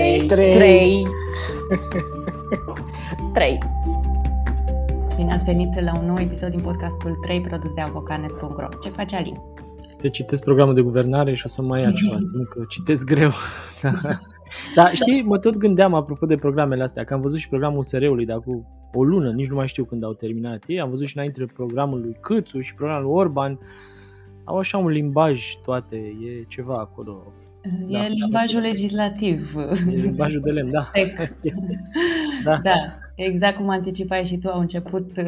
3 Trei. 3 3 Bine ați venit la un nou episod din podcastul 3 produs de avocanet.ro. Ce face Alin? Te citesc programul de guvernare și o să mai ia ceva timp, că citesc greu. Dar știi, mă tot gândeam apropo de programele astea, că am văzut și programul USR-ului de acum o lună, nici nu mai știu când au terminat ei, am văzut și înainte programul lui Câțu și programul lui Orban, au așa un limbaj toate, e ceva acolo. E Da. limbajul legislativ. E limbajul de lemn, da. Sec. Da. Da, exact cum anticipai și tu, au început uh,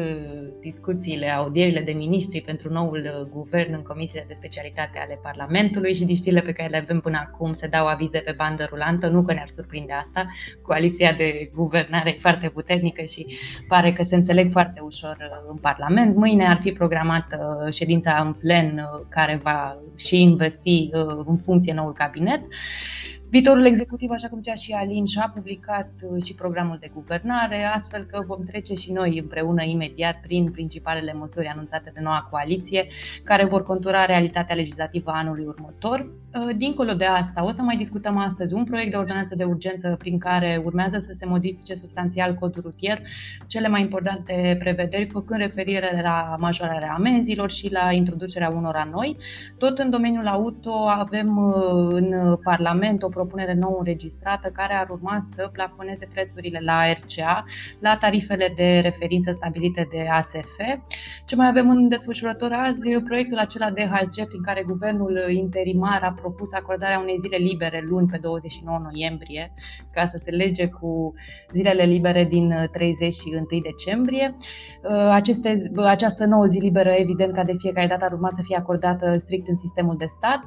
discuțiile, audierile de miniștri pentru noul uh, guvern în comisiile de specialitate ale Parlamentului și din știrile pe care le avem până acum se dau avize pe bandă rulantă, nu că ne-ar surprinde asta, coaliția de guvernare e foarte puternică și pare că se înțeleg foarte ușor uh, în Parlament. Mâine ar fi programată uh, ședința în plen uh, care va și investi uh, în funcție noul cabinet. Viitorul executiv, așa cum zicea și Alin, și-a publicat uh, și programul de guvernare, astfel că vom trece și noi împreună imediat prin principalele măsuri anunțate de noua coaliție, care vor contura realitatea legislativă a anului următor. Uh, Dincolo de asta, o să mai discutăm astăzi un proiect de ordonanță de urgență prin care urmează să se modifice substanțial codul rutier, cele mai importante prevederi, făcând referire la majorarea amenzilor și la introducerea unora noi. Tot în domeniul auto avem uh, în Parlament o propunere nouă înregistrată care ar urma să plafoneze prețurile la RCA la tarifele de referință stabilite de ASF. Ce mai avem în desfășurător azi? Proiectul acela de HG prin care guvernul interimar a propus acordarea unei zile libere luni pe 29 noiembrie ca să se lege cu zilele libere din 30 și 1 decembrie. Aceste, această nouă zi liberă, evident, ca de fiecare dată ar urma să fie acordată strict în sistemul de stat.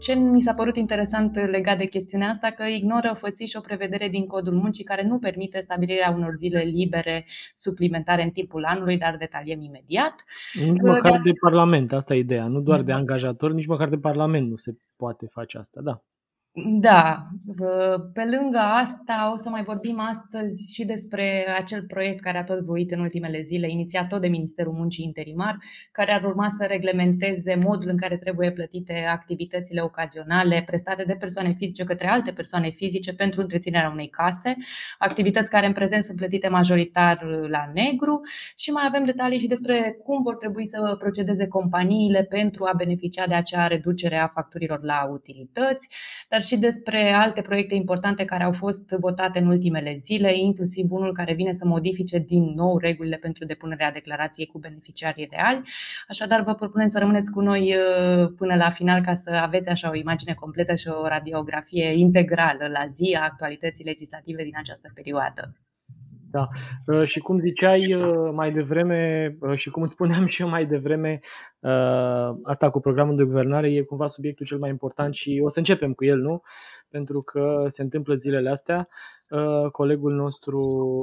Ce mi s-a părut interesant legat de chestiunea asta, că ignoră fățiș o prevedere din codul muncii care nu permite stabilirea unor zile libere suplimentare în timpul anului, dar detaliem imediat. Nici Uh, măcar de- de Parlament, asta e ideea, nu doar de Da. angajator, nici măcar de Parlament nu se poate face asta, da. Da, pe lângă asta o să mai vorbim astăzi și despre acel proiect care a tot voit în ultimele zile, inițiat tot de Ministerul Muncii Interimar, care ar urma să reglementeze modul în care trebuie plătite activitățile ocazionale prestate de persoane fizice către alte persoane fizice pentru întreținerea unei case, activități care în prezent sunt plătite majoritar la negru și mai avem detalii și despre cum vor trebui să procedeze companiile pentru a beneficia de acea reducere a facturilor la utilități, dar și despre alte proiecte importante care au fost votate în ultimele zile, inclusiv unul care vine să modifice din nou regulile pentru depunerea declarației cu beneficiarii reali. Așadar, vă propunem să rămâneți cu noi uh, până la final ca să aveți așa o imagine completă și o radiografie integrală la zi a actualității legislative din această perioadă. Da. Uh, Și cum ziceai uh, mai devreme uh, și cum îți spuneam și eu mai devreme, uh, asta cu programul de guvernare e cumva subiectul cel mai important și o să începem cu el, nu? Pentru că se întâmplă zilele astea. Uh, Colegul nostru,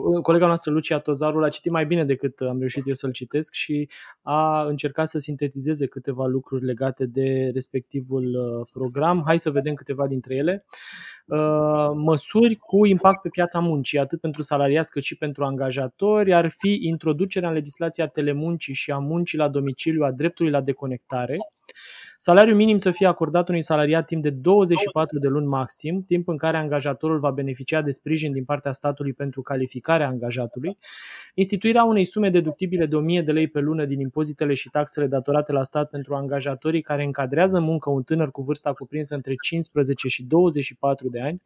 uh, colega noastră Lucia Tozaru l-a citit mai bine decât am reușit eu să-l citesc și a încercat să sintetizeze câteva lucruri legate de respectivul uh, program. Hai să vedem câteva dintre ele. Uh, măsuri cu impact pe piața muncii, atât pentru salariați cât și pentru angajatori, ar fi introducerea în legislația telemuncii și a muncii la domiciliu a dreptului la deconectare, salariul minim să fie acordat unui salariat timp de 24 de luni maxim, timp în care angajatorul va beneficia de sprijin din partea statului pentru calificarea angajatului, instituirea unei sume deductibile de 1000 de lei pe lună din impozitele și taxele datorate la stat pentru angajatorii care încadrează în muncă un tânăr cu vârsta cuprinsă între 15 și 24 de ani,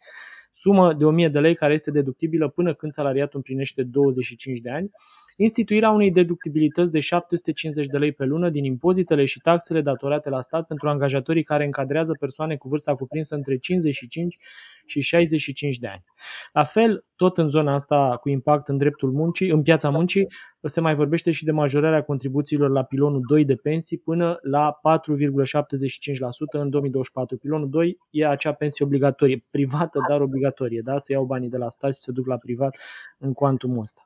sumă de 1000 de lei care este deductibilă până când salariatul împlinește 25 de ani, instituirea unei deductibilități de 750 de lei pe lună din impozitele și taxele datorate la stat pentru angajatorii care încadrează persoane cu vârsta cuprinsă între 55 și 65 de ani. La fel, tot în zona asta cu impact în dreptul muncii, în piața muncii, se mai vorbește și de majorarea contribuțiilor la pilonul 2 de pensii până la 4,75% în 2024. Pilonul 2 e acea pensie obligatorie, privată, dar obligatorie, da? să iau banii de la stat și să duc la privat în cuantumul ăsta.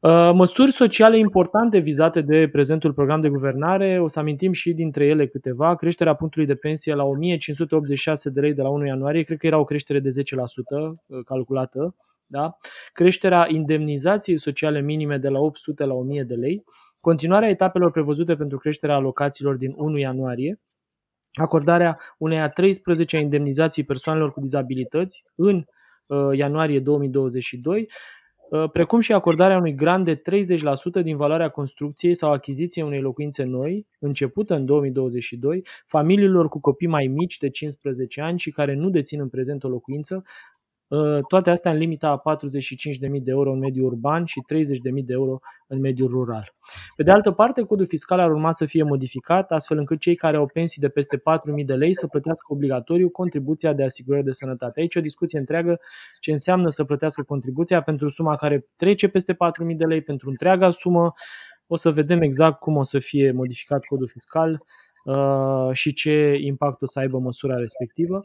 Uh, măsuri sociale importante vizate de prezentul program de guvernare, o să amintim și dintre ele câteva, creșterea punctului de pensie la 1586 de lei de la 1 ianuarie, cred că era o creștere de 10% uh, calculată, da? creșterea indemnizației sociale minime de la 800 la 1000 de lei, continuarea etapelor prevăzute pentru creșterea alocațiilor din 1 ianuarie, acordarea unei a 13 indemnizații persoanelor cu dizabilități în uh, ianuarie 2022, uh, precum și acordarea unui grant de 30% din valoarea construcției sau achiziției unei locuințe noi, începută în 2022, familiilor cu copii mai mici de 15 ani și care nu dețin în prezent o locuință, Ă, toate astea în limita a 45.000 de euro în mediul urban și 30.000 de euro în mediul rural. Pe de altă parte, codul fiscal ar urma să fie modificat astfel încât cei care au pensii de peste 4.000 de lei să plătească obligatoriu contribuția de asigurare de sănătate. Aici o discuție întreagă ce înseamnă să plătească contribuția pentru suma care trece peste 4.000 de lei, pentru întreaga sumă. O să vedem exact cum o să fie modificat codul fiscal uh, și ce impact o să aibă măsura respectivă.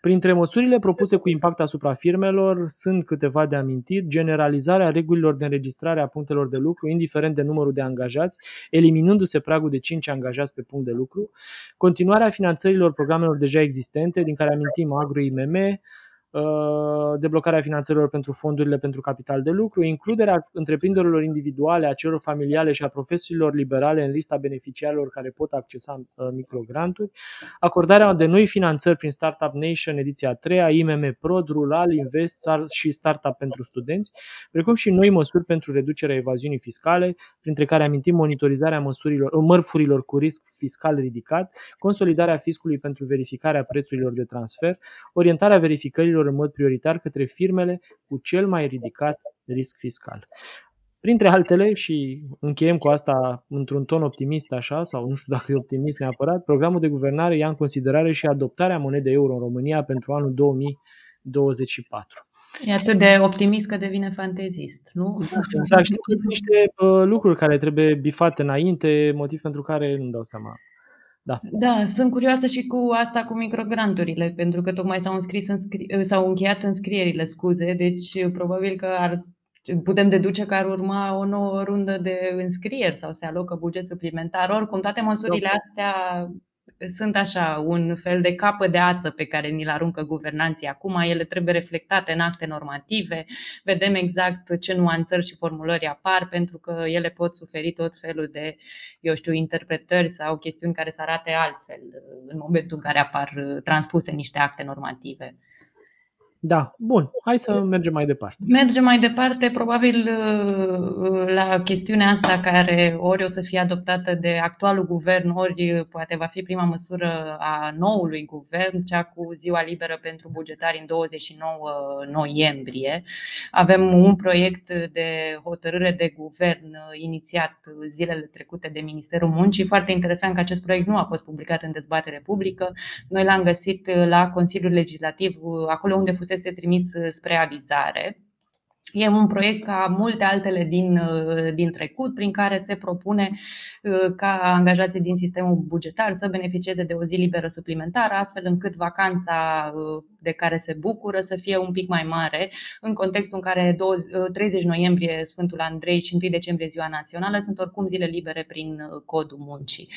Printre măsurile propuse cu impact asupra firmelor sunt câteva de amintit, generalizarea regulilor de înregistrare a punctelor de lucru, indiferent de numărul de angajați, eliminându-se pragul de 5 angajați pe punct de lucru, continuarea finanțărilor programelor deja existente, din care amintim Agro-IMM, Uh, deblocarea finanțărilor pentru fondurile pentru capital de lucru, includerea întreprinderilor individuale, a celor familiale și a profesiilor liberale în lista beneficiarilor care pot accesa uh, microgranturi, acordarea de noi finanțări prin Startup Nation ediția 3, IMM Pro, Rural, Invest și Startup pentru studenți, precum și noi măsuri pentru reducerea evaziunii fiscale, printre care amintim monitorizarea măsurilor, uh, mărfurilor cu risc fiscal ridicat, consolidarea fiscului pentru verificarea prețurilor de transfer, orientarea verificărilor investițiilor în mod prioritar către firmele cu cel mai ridicat risc fiscal. Printre altele, și încheiem cu asta într-un ton optimist așa, sau nu știu dacă e optimist neapărat, programul de guvernare ia în considerare și adoptarea monedei euro în România pentru anul 2024. E atât de optimist că devine fantezist, nu? Exact, știu că sunt niște uh, lucruri care trebuie bifate înainte, motiv pentru care nu dau seama da. da, sunt curioasă și cu asta cu microgranturile, pentru că tocmai s-au, înscris înscri- s-au încheiat înscrierile, scuze, deci probabil că ar putem deduce că ar urma o nouă rundă de înscrieri sau se alocă buget suplimentar. Oricum, toate măsurile astea sunt așa un fel de capă de ață pe care ni-l aruncă guvernanții acum. Ele trebuie reflectate în acte normative, vedem exact ce nuanțări și formulări apar, pentru că ele pot suferi tot felul de, eu știu, interpretări sau chestiuni care să arate altfel în momentul în care apar transpuse niște acte normative. Da, bun. Hai să mergem mai departe. Mergem mai departe, probabil uh, la chestiunea asta care ori o să fie adoptată de actualul guvern, ori poate va fi prima măsură a noului guvern, cea cu ziua liberă pentru bugetari în 29 noiembrie. Avem un proiect de hotărâre de guvern inițiat zilele trecute de Ministerul Muncii. Foarte interesant că acest proiect nu a fost publicat în dezbatere publică. Noi l-am găsit la Consiliul Legislativ, acolo unde fusese fusese trimis uh, spre avizare. E un proiect ca multe altele din, uh, din trecut, prin care se propune uh, ca angajații din sistemul bugetar să beneficieze de o zi liberă suplimentară, astfel încât vacanța de care se bucură să fie un pic mai mare, în contextul în care 30 noiembrie Sfântul Andrei și 1 decembrie Ziua Națională sunt oricum zile libere prin codul muncii.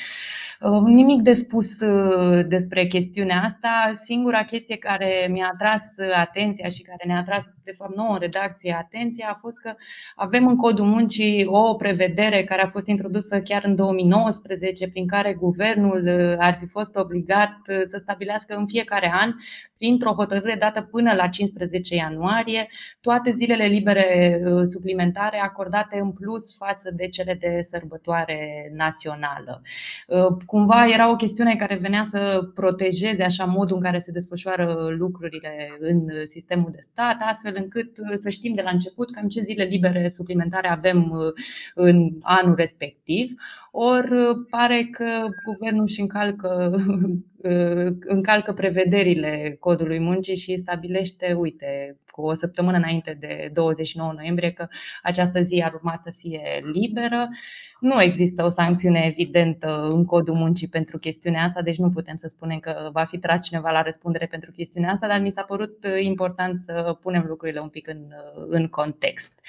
Uh, nimic de spus uh, despre chestiunea asta. Singura chestie care mi-a atras atenția și care ne-a atras, de fapt, nouă în redacție atenția a fost că avem în codul muncii o prevedere care a fost introdusă chiar în 2019, prin care guvernul uh, ar fi fost obligat să stabilească în fiecare an, printr-o hotărâre dată până la 15 ianuarie, toate zilele libere suplimentare acordate în plus față de cele de sărbătoare națională cumva era o chestiune care venea să protejeze așa modul în care se desfășoară lucrurile în sistemul de stat, astfel încât să știm de la început cam ce zile libere suplimentare avem în anul respectiv. Ori pare că guvernul își încalcă încalcă prevederile codului muncii și stabilește, uite, cu o săptămână înainte de 29 noiembrie că această zi ar urma să fie liberă. Nu există o sancțiune evidentă în codul muncii pentru chestiunea asta, deci nu putem să spunem că va fi tras cineva la răspundere pentru chestiunea asta, dar mi s-a părut important să punem lucrurile un pic în, în context.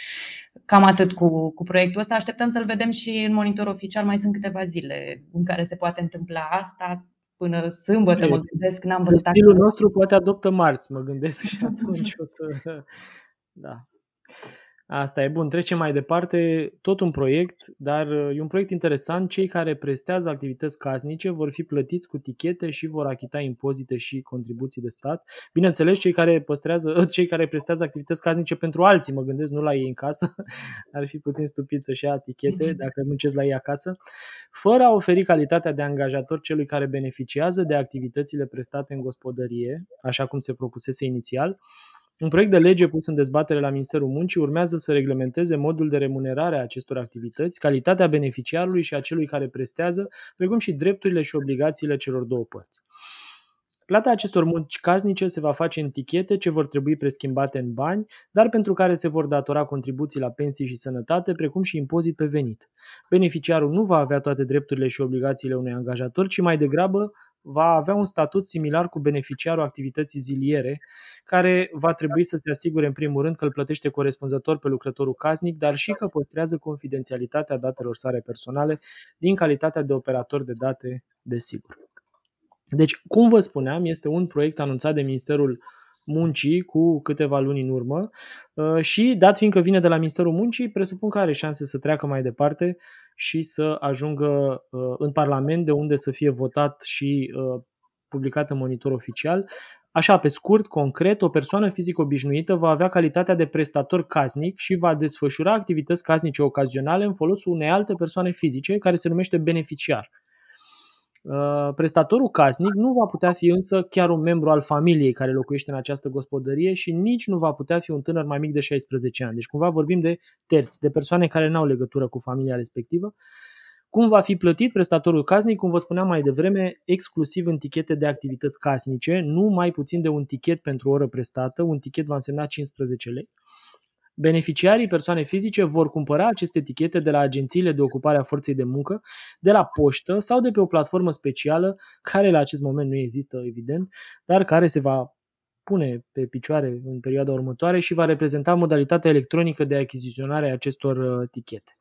Cam atât cu, cu proiectul ăsta. Așteptăm să-l vedem și în monitor oficial. Mai sunt câteva zile în care se poate întâmpla asta până sâmbătă, mă gândesc, n-am văzut Stilul nostru poate adoptă marți, mă gândesc și atunci o să... Da. Asta e bun. Trecem mai departe. Tot un proiect, dar uh, e un proiect interesant. Cei care prestează activități casnice vor fi plătiți cu tichete și vor achita impozite și contribuții de stat. Bineînțeles, cei care păstrează, cei care prestează activități casnice pentru alții, mă gândesc, nu la ei în casă. Ar fi puțin stupid să-și ia tichete dacă muncesc la ei acasă. Fără a oferi calitatea de angajator celui care beneficiază de activitățile prestate în gospodărie, așa cum se propusese inițial, un proiect de lege pus în dezbatere la Ministerul Muncii urmează să reglementeze modul de remunerare a acestor activități, calitatea beneficiarului și a celui care prestează, precum și drepturile și obligațiile celor două părți. Plata acestor munci casnice se va face în tichete ce vor trebui preschimbate în bani, dar pentru care se vor datora contribuții la pensii și sănătate, precum și impozit pe venit. Beneficiarul nu va avea toate drepturile și obligațiile unui angajator, ci mai degrabă va avea un statut similar cu beneficiarul activității ziliere, care va trebui să se asigure în primul rând că îl plătește corespunzător pe lucrătorul casnic, dar și că păstrează confidențialitatea datelor sale personale din calitatea de operator de date, desigur. Deci, cum vă spuneam, este un proiect anunțat de Ministerul Muncii cu câteva luni în urmă uh, și, dat fiindcă vine de la Ministerul Muncii, presupun că are șanse să treacă mai departe și să ajungă uh, în Parlament, de unde să fie votat și uh, publicat în monitor oficial. Așa, pe scurt, concret, o persoană fizică obișnuită va avea calitatea de prestator casnic și va desfășura activități casnice ocazionale în folosul unei alte persoane fizice care se numește beneficiar. Uh, prestatorul casnic nu va putea fi însă chiar un membru al familiei care locuiește în această gospodărie și nici nu va putea fi un tânăr mai mic de 16 ani. Deci cumva vorbim de terți, de persoane care nu au legătură cu familia respectivă. Cum va fi plătit prestatorul casnic? Cum vă spuneam mai devreme, exclusiv în tichete de activități casnice, nu mai puțin de un tichet pentru o oră prestată. Un tichet va însemna 15 lei. Beneficiarii persoane fizice vor cumpăra aceste etichete de la agențiile de ocupare a forței de muncă, de la poștă sau de pe o platformă specială, care la acest moment nu există, evident, dar care se va pune pe picioare în perioada următoare și va reprezenta modalitatea electronică de achiziționare a acestor uh, etichete.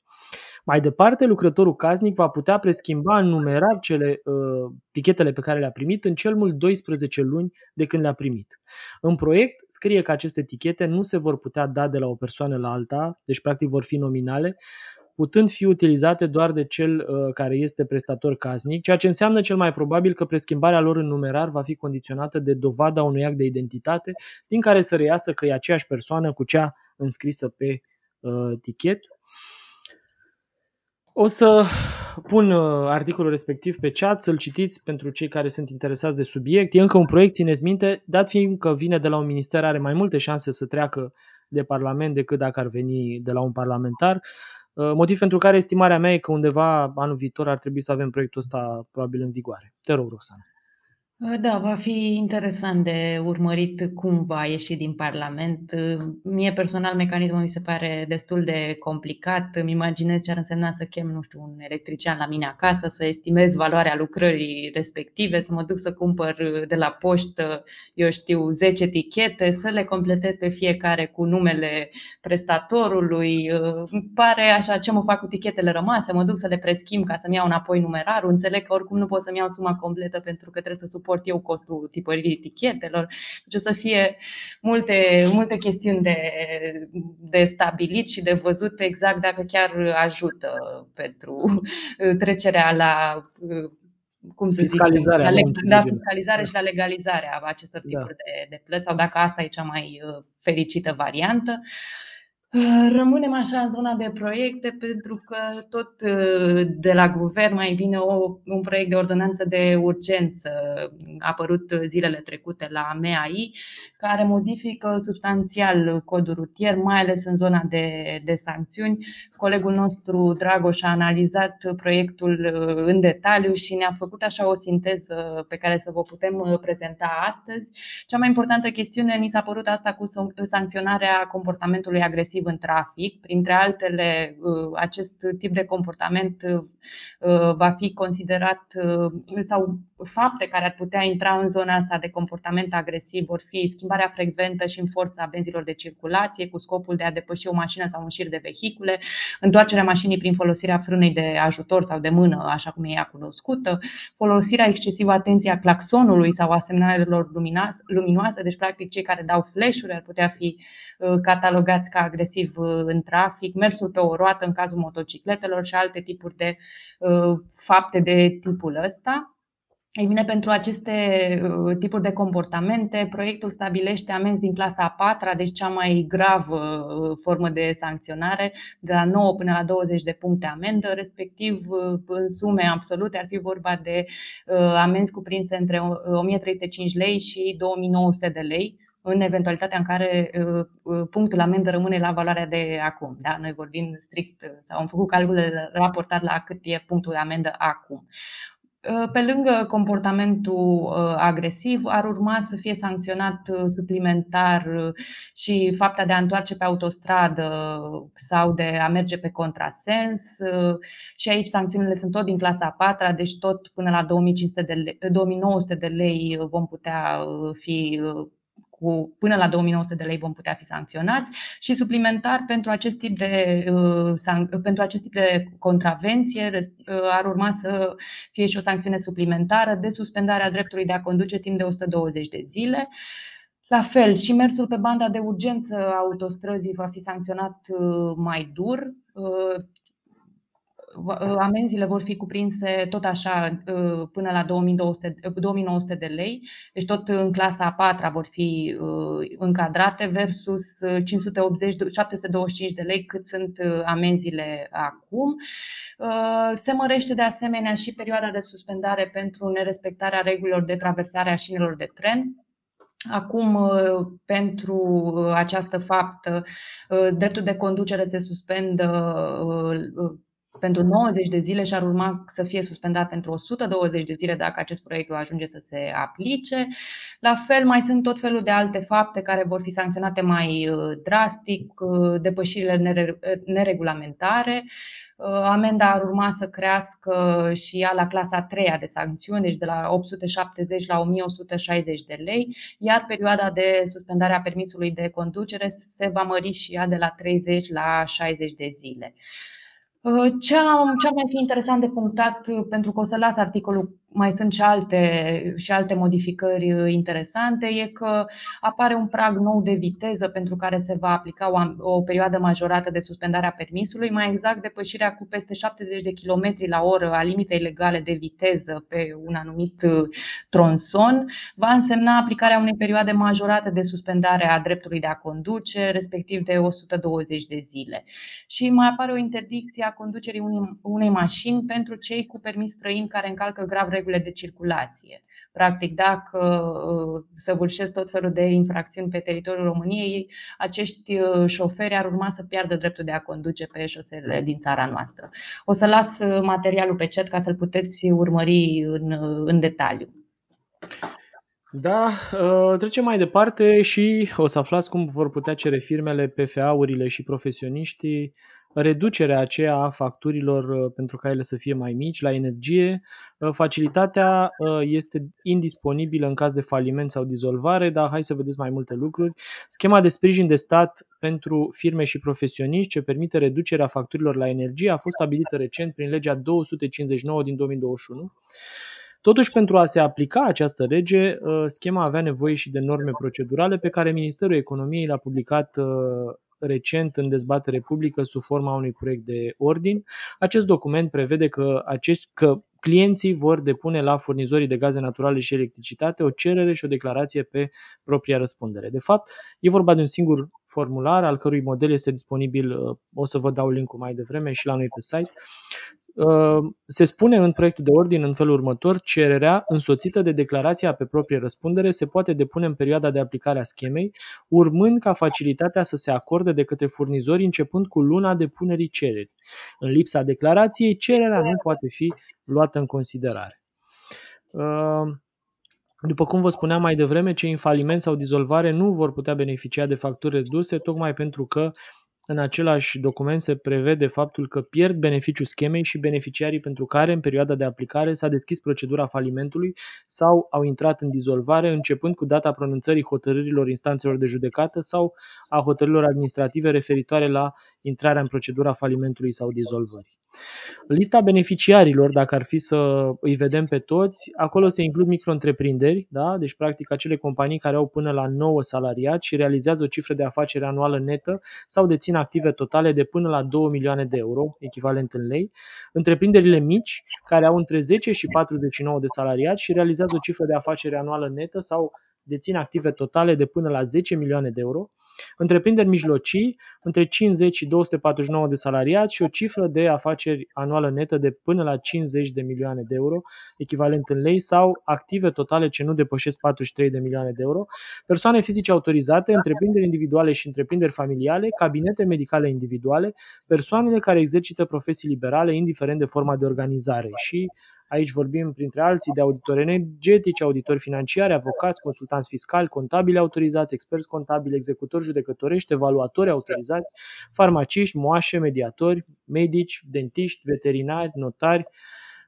Mai departe, lucrătorul casnic va putea preschimba în numerar cele uh, tichetele pe care le-a primit în cel mult 12 luni de când le-a primit. În proiect scrie că aceste etichete nu se vor putea da de la o persoană la alta, deci practic vor fi nominale, putând fi utilizate doar de cel uh, care este prestator casnic, ceea ce înseamnă cel mai probabil că preschimbarea lor în numerar va fi condiționată de dovada unui act de identitate din care să reiasă că e aceeași persoană cu cea înscrisă pe uh, tichet o să pun uh, articolul respectiv pe chat, să-l citiți pentru cei care sunt interesați de subiect. E încă un proiect, țineți minte, dat fiind că vine de la un minister, are mai multe șanse să treacă de Parlament decât dacă ar veni de la un parlamentar. Uh, motiv pentru care estimarea mea e că undeva anul viitor ar trebui să avem proiectul ăsta probabil în vigoare. Te rog, Roxana. Da, va fi interesant de urmărit cum va ieși din Parlament. Mie personal mecanismul mi se pare destul de complicat. Îmi imaginez ce ar însemna să chem, nu știu, un electrician la mine acasă, să estimez valoarea lucrării respective, să mă duc să cumpăr de la poștă, eu știu, 10 etichete, să le completez pe fiecare cu numele prestatorului. Îmi pare așa ce mă fac cu etichetele rămase, mă duc să le preschimb ca să-mi iau înapoi numerarul. Înțeleg că oricum nu pot să-mi iau suma completă pentru că trebuie să suport eu costul tipării etichetelor. Deci o să fie multe, multe chestiuni de, de stabilit și de văzut exact dacă chiar ajută pentru trecerea la cum să fiscalizarea, zic, la, la fiscalizare și la legalizarea acestor da. tipuri da. de, de plăți sau dacă asta e cea mai uh, fericită variantă. Uh, rămânem așa în zona de proiecte pentru că tot uh, de la guvern mai vine o, un proiect de ordonanță de urgență apărut zilele trecute la MEAI care modifică substanțial codul rutier, mai ales în zona de, de sancțiuni. Colegul nostru Dragoș a analizat proiectul uh, în detaliu și ne-a făcut așa o sinteză pe care să vă putem prezenta astăzi. Cea mai importantă chestiune ni s-a părut asta cu sancționarea comportamentului agresiv în trafic. Printre altele, uh, acest tip de comportament uh, va fi considerat uh, sau fapte care ar putea intra în zona asta de comportament agresiv vor fi schimbarea frecventă și în forța a benzilor de circulație cu scopul de a depăși o mașină sau un șir de vehicule, întoarcenoacerea mașinii prin folosirea frânei de ajutor sau de mână, așa cum e ea cunoscută, folosirea excesivă atenției a claxonului sau a semnalelor luminoase, deci practic cei care dau flash-uri ar putea fi catalogați ca agresiv în trafic, mersul pe o roată în cazul motocicletelor și alte tipuri de fapte de tipul ăsta. Ei bine, pentru aceste uh, tipuri de comportamente, proiectul stabilește amenzi din clasa a patra, deci cea mai gravă uh, formă de sancționare, de la 9 până la 20 de puncte amendă, respectiv uh, în sume absolute ar fi vorba de amenzi cuprinse între 1305 lei și 2900 de lei, în eventualitatea în care punctul amendă rămâne la valoarea de acum. Da? Noi vorbim strict sau am făcut calculele raportat la cât e punctul amendă acum. Uh, pe lângă comportamentul uh, agresiv, ar urma să fie sancționat uh, suplimentar și fapta de a întoarce pe autostradă sau de a merge pe contrasens. Și aici sancțiunile sunt tot din clasa a patra, deci tot până la 2500 de lei, 2900 de lei vom putea fi cu până la 2900 de lei vom putea fi sancționați și suplimentar pentru acest tip de, uh, pentru acest tip de contravenție uh, ar urma să fie și o sancțiune suplimentară de suspendare a dreptului de a conduce timp de 120 de zile. La fel, și mersul pe banda de urgență a autostrăzii va fi sancționat uh, mai dur. Ă, amenziile vor fi cuprinse tot așa ă, până la 2200, 2900 de lei, deci tot în clasa a patra vor fi ă, încadrate versus 580, 725 de lei cât sunt amenziile acum. Se mărește de asemenea și perioada de suspendare pentru nerespectarea regulilor de traversare a șinelor de tren, Acum, pentru această faptă, dreptul de conducere se suspendă pentru 90 de zile și ar urma să fie suspendat pentru 120 de zile dacă acest proiect va ajunge să se aplice. La fel, mai sunt tot felul de alte fapte care vor fi sancționate mai uh, drastic, uh, depășirile uh, neregulamentare. Amenda ar urma să crească și ea la clasa 3 de sancțiuni, deci de la 870 la 1160 de lei, iar perioada de suspendare a permisului de conducere se va mări și ea de la 30 la 60 de zile. Ce ar mai fi interesant de punctat, pentru că o să las articolul mai sunt și alte, și alte modificări uh, interesante, e că apare un prag nou de viteză pentru care se va aplica o, o perioadă majorată de suspendare a permisului, mai exact depășirea cu peste 70 de km la oră a limitei legale de viteză pe un anumit uh, tronson, va însemna aplicarea unei perioade majorate de suspendare a dreptului de a conduce, respectiv de 120 de zile. Și mai apare o interdicție a conducerii unei, unei mașini pentru cei cu permis străin care încalcă grav regulile de circulație. Practic, dacă uh, săvârșesc tot felul de infracțiuni pe teritoriul României, acești uh, șoferi ar urma să piardă dreptul de a conduce pe șoselele din țara noastră. O să las uh, materialul pe chat ca să-l puteți urmări în, în detaliu. Da, trecem mai departe și o să aflați cum vor putea cere firmele, PFA-urile și profesioniștii reducerea aceea a facturilor uh, pentru ca ele să fie mai mici la energie. Uh, facilitatea uh, este indisponibilă în caz de faliment sau dizolvare, dar hai să vedeți mai multe lucruri. Schema de sprijin de stat pentru firme și profesioniști ce permite reducerea facturilor la energie a fost stabilită recent prin legea 259 din 2021. Totuși, pentru a se aplica această lege, schema avea nevoie și de norme procedurale pe care Ministerul Economiei le-a publicat recent în dezbatere publică sub forma unui proiect de ordin. Acest document prevede că, acest, că clienții vor depune la furnizorii de gaze naturale și electricitate o cerere și o declarație pe propria răspundere. De fapt, e vorba de un singur formular al cărui model este disponibil, o să vă dau linkul mai devreme și la noi pe site. Uh, se spune în proiectul de ordin în felul următor, cererea însoțită de declarația pe proprie răspundere se poate depune în perioada de aplicare a schemei, urmând ca facilitatea să se acorde de către furnizori începând cu luna depunerii cererii. În lipsa declarației, cererea nu poate fi luată în considerare. Uh, după cum vă spuneam mai devreme, cei în faliment sau dizolvare nu vor putea beneficia de facturi reduse, tocmai pentru că în același document se prevede faptul că pierd beneficiul schemei și beneficiarii pentru care, în perioada de aplicare, s-a deschis procedura falimentului sau au intrat în dizolvare, începând cu data pronunțării hotărârilor instanțelor de judecată sau a hotărârilor administrative referitoare la intrarea în procedura falimentului sau dizolvării. Lista beneficiarilor, dacă ar fi să îi vedem pe toți, acolo se includ micro-întreprinderi, da? deci practic acele companii care au până la 9 salariați și realizează o cifră de afaceri anuală netă sau dețin active totale de până la 2 milioane de euro, echivalent în lei, întreprinderile mici, care au între 10 și 49 de salariați și realizează o cifră de afaceri anuală netă sau dețin active totale de până la 10 milioane de euro, Întreprinderi mijlocii, între 50 și 249 de salariați și o cifră de afaceri anuală netă de până la 50 de milioane de euro, echivalent în lei, sau active totale ce nu depășesc 43 de milioane de euro, persoane fizice autorizate, întreprinderi individuale și întreprinderi familiale, cabinete medicale individuale, persoanele care exercită profesii liberale, indiferent de forma de organizare. Și Aici vorbim, printre alții, de auditori energetici, auditori financiari, avocați, consultanți fiscali, contabili autorizați, experți contabili, executori judecătorești, evaluatori autorizați, farmaciști, moașe, mediatori, medici, dentiști, veterinari, notari,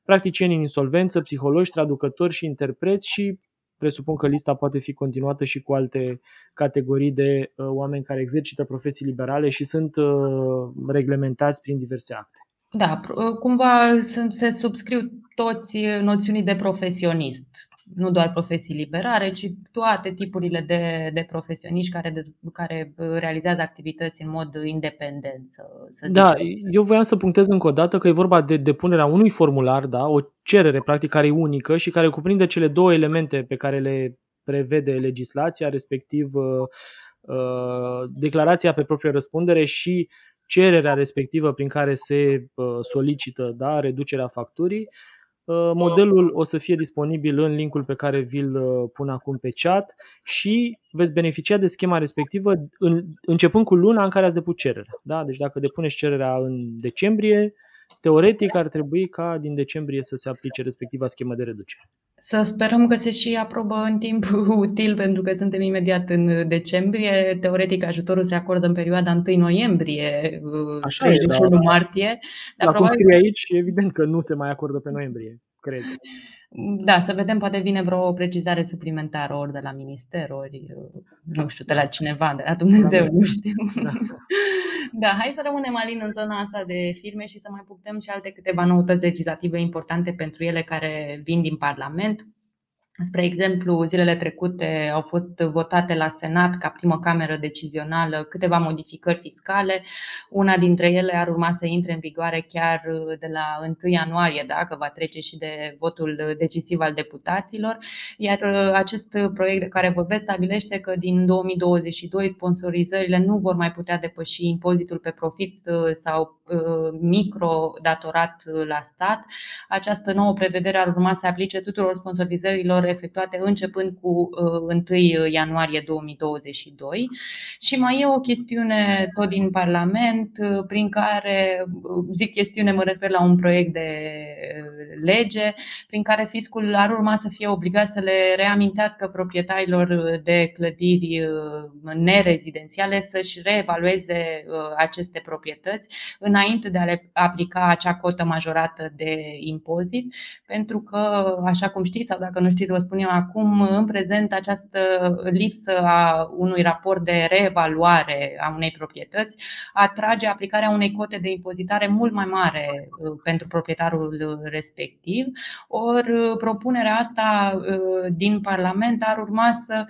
practicieni în insolvență, psihologi, traducători și interpreți și presupun că lista poate fi continuată și cu alte categorii de uh, oameni care exercită profesii liberale și sunt uh, reglementați prin diverse acte. Da, ă, cumva se subscriu toți noțiunii de profesionist, nu doar profesii liberare, ci toate tipurile de, de profesioniști care, de, care realizează activități în mod independent. Să, să da, eu voiam să punctez încă o dată că e vorba de depunerea unui formular, da, o cerere practic care e unică și care cuprinde cele două elemente pe care le prevede legislația, respectiv uh, declarația pe proprie răspundere și cererea respectivă prin care se uh, solicită da, reducerea facturii. Uh, modelul o să fie disponibil în linkul pe care vi-l uh, pun acum pe chat și veți beneficia de schema respectivă în, începând cu luna în care ați depus cererea. Da? Deci dacă depuneți cererea în decembrie, teoretic ar trebui ca din decembrie să se aplice respectiva schemă de reducere. Să sperăm că se și aprobă în timp util, pentru că suntem imediat în decembrie. Teoretic, ajutorul se acordă în perioada 1 noiembrie, Așa 31 e, da. martie. Dar La probabil... cum scrie aici, evident că nu se mai acordă pe noiembrie, cred. Da, să vedem, poate vine vreo precizare suplimentară ori de la minister, ori nu știu, de la cineva, de la Dumnezeu, da, nu știu. Da. da, hai să rămânem alin în zona asta de firme și să mai putem și alte câteva noutăți legislative importante pentru ele care vin din Parlament. Spre exemplu, zilele trecute au fost votate la Senat ca primă cameră decizională câteva modificări fiscale. Una dintre ele ar urma să intre în vigoare chiar de la 1 ianuarie, dacă va trece și de votul decisiv al deputaților. Iar acest proiect de care vorbesc stabilește că din 2022 sponsorizările nu vor mai putea depăși impozitul pe profit sau uh, micro datorat la stat. Această nouă prevedere ar urma să aplice tuturor sponsorizărilor efectuate începând cu 1 uh, ianuarie 2022 și mai e o chestiune tot din Parlament uh, prin care, uh, zic chestiune, mă refer la un proiect de lege prin care fiscul ar urma să fie obligat să le reamintească proprietarilor de clădiri nerezidențiale să-și reevalueze aceste proprietăți înainte de a le aplica acea cotă majorată de impozit, pentru că, așa cum știți sau dacă nu știți, vă vă spun eu acum, în prezent această lipsă a unui raport de reevaluare a unei proprietăți atrage aplicarea unei cote de impozitare mult mai mare pentru proprietarul respectiv. Ori propunerea asta din Parlament ar urma să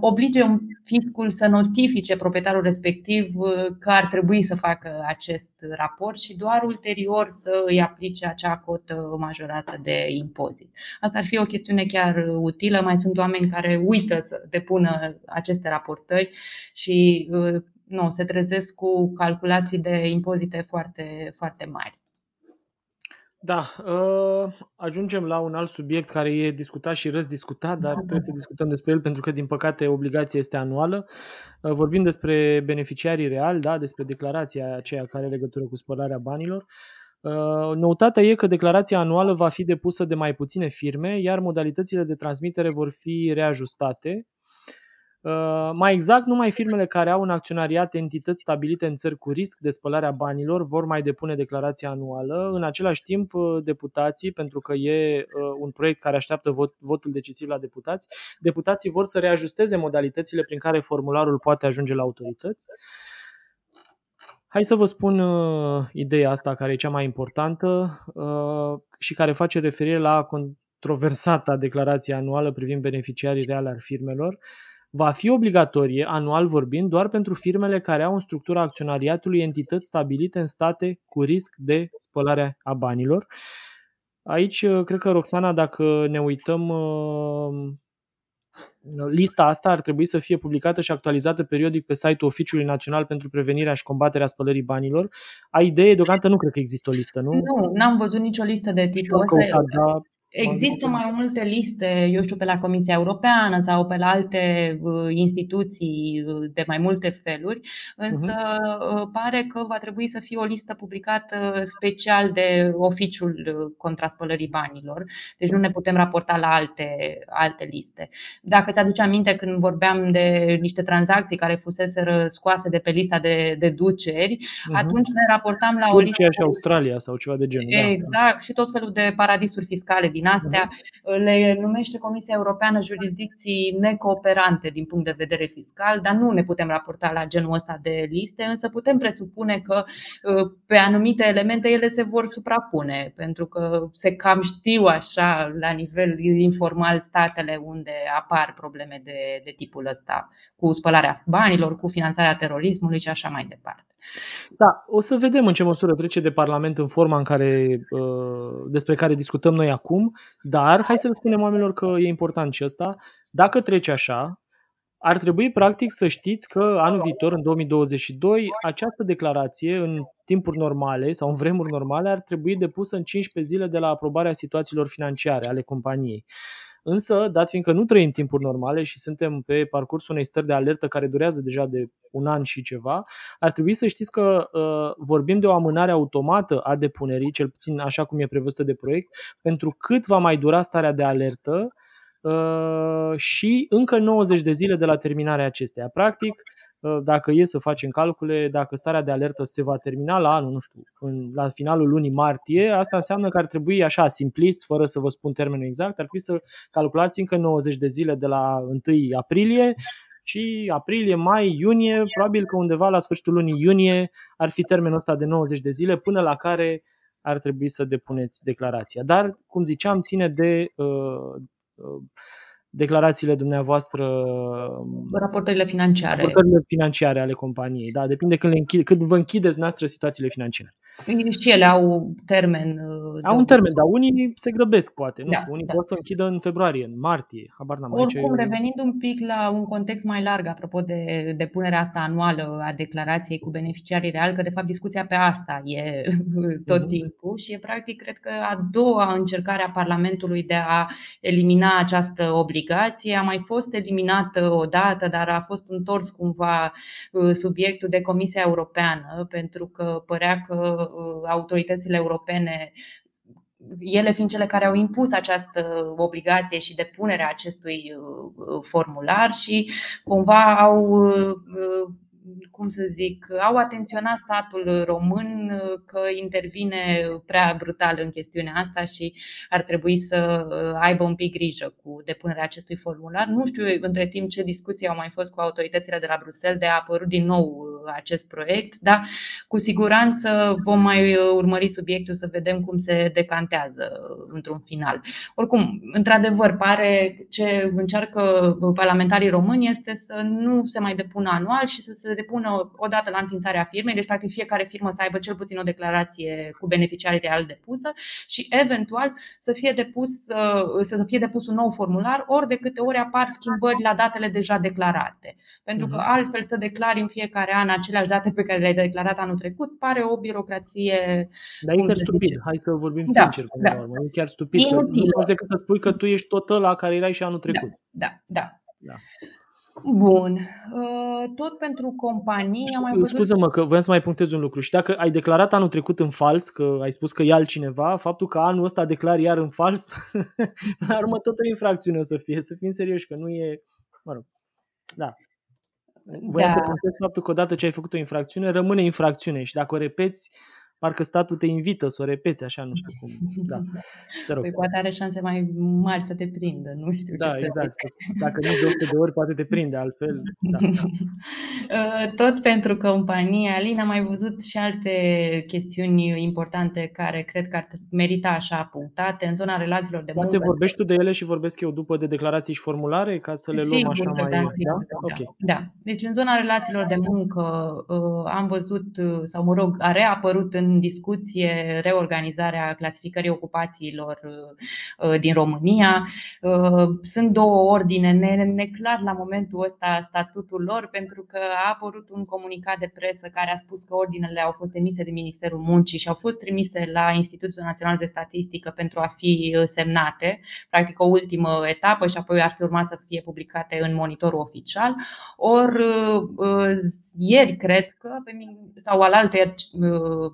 oblige fiscul să notifice proprietarul respectiv că ar trebui să facă acest raport și doar ulterior să îi aplice acea cotă majorată de impozit. Asta ar fi o chestiune chiar utilă. Mai sunt oameni care uită să depună aceste raportări și nu, se trezesc cu calculații de impozite foarte, foarte mari. Da, uh, ajungem la un alt subiect care e discutat și răzdiscutat, dar trebuie să discutăm despre el pentru că, din păcate, obligația este anuală. Uh, vorbim despre beneficiarii reali, da, despre declarația aceea care are legătură cu spălarea banilor. Uh, noutatea e că declarația anuală va fi depusă de mai puține firme, iar modalitățile de transmitere vor fi reajustate. Uh, mai exact, numai firmele care au în acționariat entități stabilite în țări cu risc de spălarea banilor vor mai depune declarația anuală. În același timp, uh, deputații, pentru că e uh, un proiect care așteaptă vot, votul decisiv la deputați, deputații vor să reajusteze modalitățile prin care formularul poate ajunge la autorități. Hai să vă spun uh, ideea asta care e cea mai importantă uh, și care face referire la controversata declarație anuală privind beneficiarii reale al firmelor. Uh, va fi obligatorie, anual vorbind, doar pentru firmele care au în structura acționariatului entități stabilite în state cu risc de spălare a banilor. Aici, uh, cred că, Roxana, dacă ne uităm, uh, lista asta ar trebui să fie publicată și actualizată periodic pe site-ul Oficiului Național pentru Prevenirea și Combaterea Spălării Banilor. Ai idee? Deocamdată nu cred că există o listă, nu? Nu, n-am văzut nicio listă de tipul ăsta. Da, Există mai multe liste, eu știu, pe la Comisia Europeană sau pe la alte uh, instituții uh, de mai multe feluri, însă uh-huh. pare că va trebui să fie o listă publicată special de oficiul contra spălării banilor. Deci nu ne putem raporta la alte, alte liste. Dacă ți aduce aminte când vorbeam de niște tranzacții care fusese scoase de pe lista de deduceri, uh-huh. atunci ne raportam la o listă. și Australia sau ceva de genul. Da. Exact, da. și tot felul de paradisuri fiscale din astea le numește Comisia Europeană jurisdicții necooperante din punct de vedere fiscal, dar nu ne putem raporta la genul ăsta de liste, însă putem presupune că uh, pe anumite elemente ele se vor suprapune, pentru că se cam știu așa la nivel informal statele unde apar probleme de, de tipul ăsta, cu spălarea banilor, cu finanțarea terorismului și așa mai departe. Da, o să vedem în ce măsură trece de Parlament în forma în care, uh, despre care discutăm noi acum, dar hai să le spunem oamenilor că e important și ăsta. Dacă trece așa, ar trebui practic să știți că anul viitor, în 2022, această declarație în timpuri normale sau în vremuri normale ar trebui depusă în 15 zile de la aprobarea situațiilor financiare ale companiei. Însă, dat fiindcă nu trăim timpuri normale și suntem pe parcursul unei stări de alertă care durează deja de un an și ceva, ar trebui să știți că uh, vorbim de o amânare automată a depunerii, cel puțin așa cum e prevăzută de proiect, pentru cât va mai dura starea de alertă uh, și încă 90 de zile de la terminarea acesteia. Practic, Ă, dacă e să facem calcule, dacă starea de alertă se va termina la anul, nu știu, în, la finalul lunii martie, asta înseamnă că ar trebui așa, simplist, fără să vă spun termenul exact, ar trebui să calculați încă 90 de zile de la 1 aprilie și aprilie, mai, iunie, probabil că undeva la sfârșitul lunii iunie ar fi termenul ăsta de 90 de zile până la care ar trebui să depuneți declarația. Dar, cum ziceam, ține de uh, uh, declarațiile dumneavoastră. Raportările financiare. Raportările financiare ale companiei. Da, depinde când, le închide, când vă închideți dumneavoastră situațiile financiare. Și ele au termen. Uh, au un termen, dar unii se grăbesc, poate. Nu? Da, unii da. pot să închidă în februarie, în martie. Habar n-am Oricum, aici revenind un pic la un context mai larg, apropo de depunerea asta anuală a declarației cu beneficiarii real, că de fapt discuția pe asta e tot uh-huh. timpul și e practic, cred că a doua încercare a Parlamentului de a elimina această obligație. A mai fost eliminată odată, dar a fost întors cumva uh, subiectul de Comisia Europeană, pentru că părea că Uh, autoritățile europene ele fiind cele care au impus această obligație și depunerea acestui uh, formular și cumva au uh, cum să zic, au atenționat statul român că intervine prea brutal în chestiunea asta și ar trebui să aibă un pic grijă cu depunerea acestui formular. Nu știu între timp ce discuții au mai fost cu autoritățile de la Bruxelles de a apărut din nou acest proiect, dar cu siguranță vom mai urmări subiectul să vedem cum se decantează într-un final. Oricum, într-adevăr, pare ce încearcă parlamentarii români este să nu se mai depună anual și să se depună odată la înființarea firmei, deci practic fiecare firmă să aibă cel puțin o declarație cu beneficiarii real depusă și eventual să fie depus, să fie depus un nou formular ori de câte ori apar schimbări la datele deja declarate. Pentru că mhm. altfel să declari în fiecare an aceleași date pe care le-ai declarat anul trecut pare o birocrație. Dar e chiar stupid, zice. hai să vorbim da, sincer. Da. E chiar stupid. Că nu poți decât să spui că tu ești tot ăla care erai și anul trecut. Da, da. da. da. Bun. Uh, tot pentru companii am mai văzut... Scuză-mă că vreau să mai punctez un lucru. Și dacă ai declarat anul trecut în fals, că ai spus că e altcineva, faptul că anul ăsta declar iar în fals, la urmă tot o infracțiune o să fie, să fim serioși, că nu e... Mă rog, da. Voiam da. să punctez faptul că odată ce ai făcut o infracțiune, rămâne infracțiune și dacă o repeți, parcă statul te invită să o repeți așa, nu știu cum. Da. Te rog. Păi poate are șanse mai mari să te prindă, nu știu da, ce exact. să Dacă nu de 100 de ori, poate te prinde, altfel. Da, da. Uh, tot pentru compania, Alina, am mai văzut și alte chestiuni importante care cred că ar merita așa punctate în zona relațiilor de muncă. Poate vorbești tu de ele și vorbesc eu după de declarații și formulare ca să le luăm sigur așa mai... Da, sigur da? da? Okay. da. Deci în zona relațiilor de muncă uh, am văzut, uh, sau mă rog, a reapărut în în discuție reorganizarea clasificării ocupațiilor uh, din România. Uh, sunt două ordine neclar la momentul ăsta statutul lor, pentru că a apărut un comunicat de presă care a spus că ordinele au fost emise de Ministerul Muncii și au fost trimise la Institutul Național de Statistică pentru a fi uh, semnate, practic o ultimă etapă și apoi ar fi urmat să fie publicate în monitorul oficial. Ori ieri, cred că, sau alaltă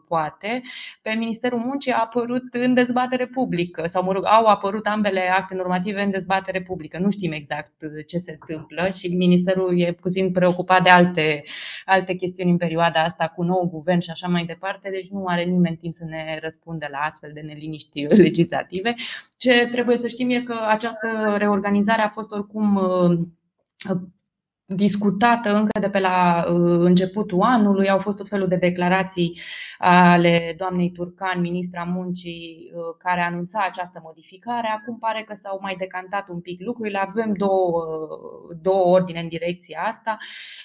poate, poate, pe Ministerul Muncii a apărut în dezbatere publică sau, mă rog, au apărut ambele acte normative în dezbatere publică. Nu știm exact uh, ce se întâmplă și Ministerul e puțin preocupat de alte, alte chestiuni în perioada asta cu nou guvern și așa mai departe, deci nu are nimeni timp să ne răspundă la astfel de neliniști legislative. Ce trebuie să știm e că această reorganizare a fost oricum uh, discutată încă de pe la uh, începutul anului. Au fost tot felul de declarații ale doamnei Turcan, ministra muncii, uh, care anunța această modificare. Acum pare că s-au mai decantat un pic lucrurile. Avem două, două ordine în direcția asta.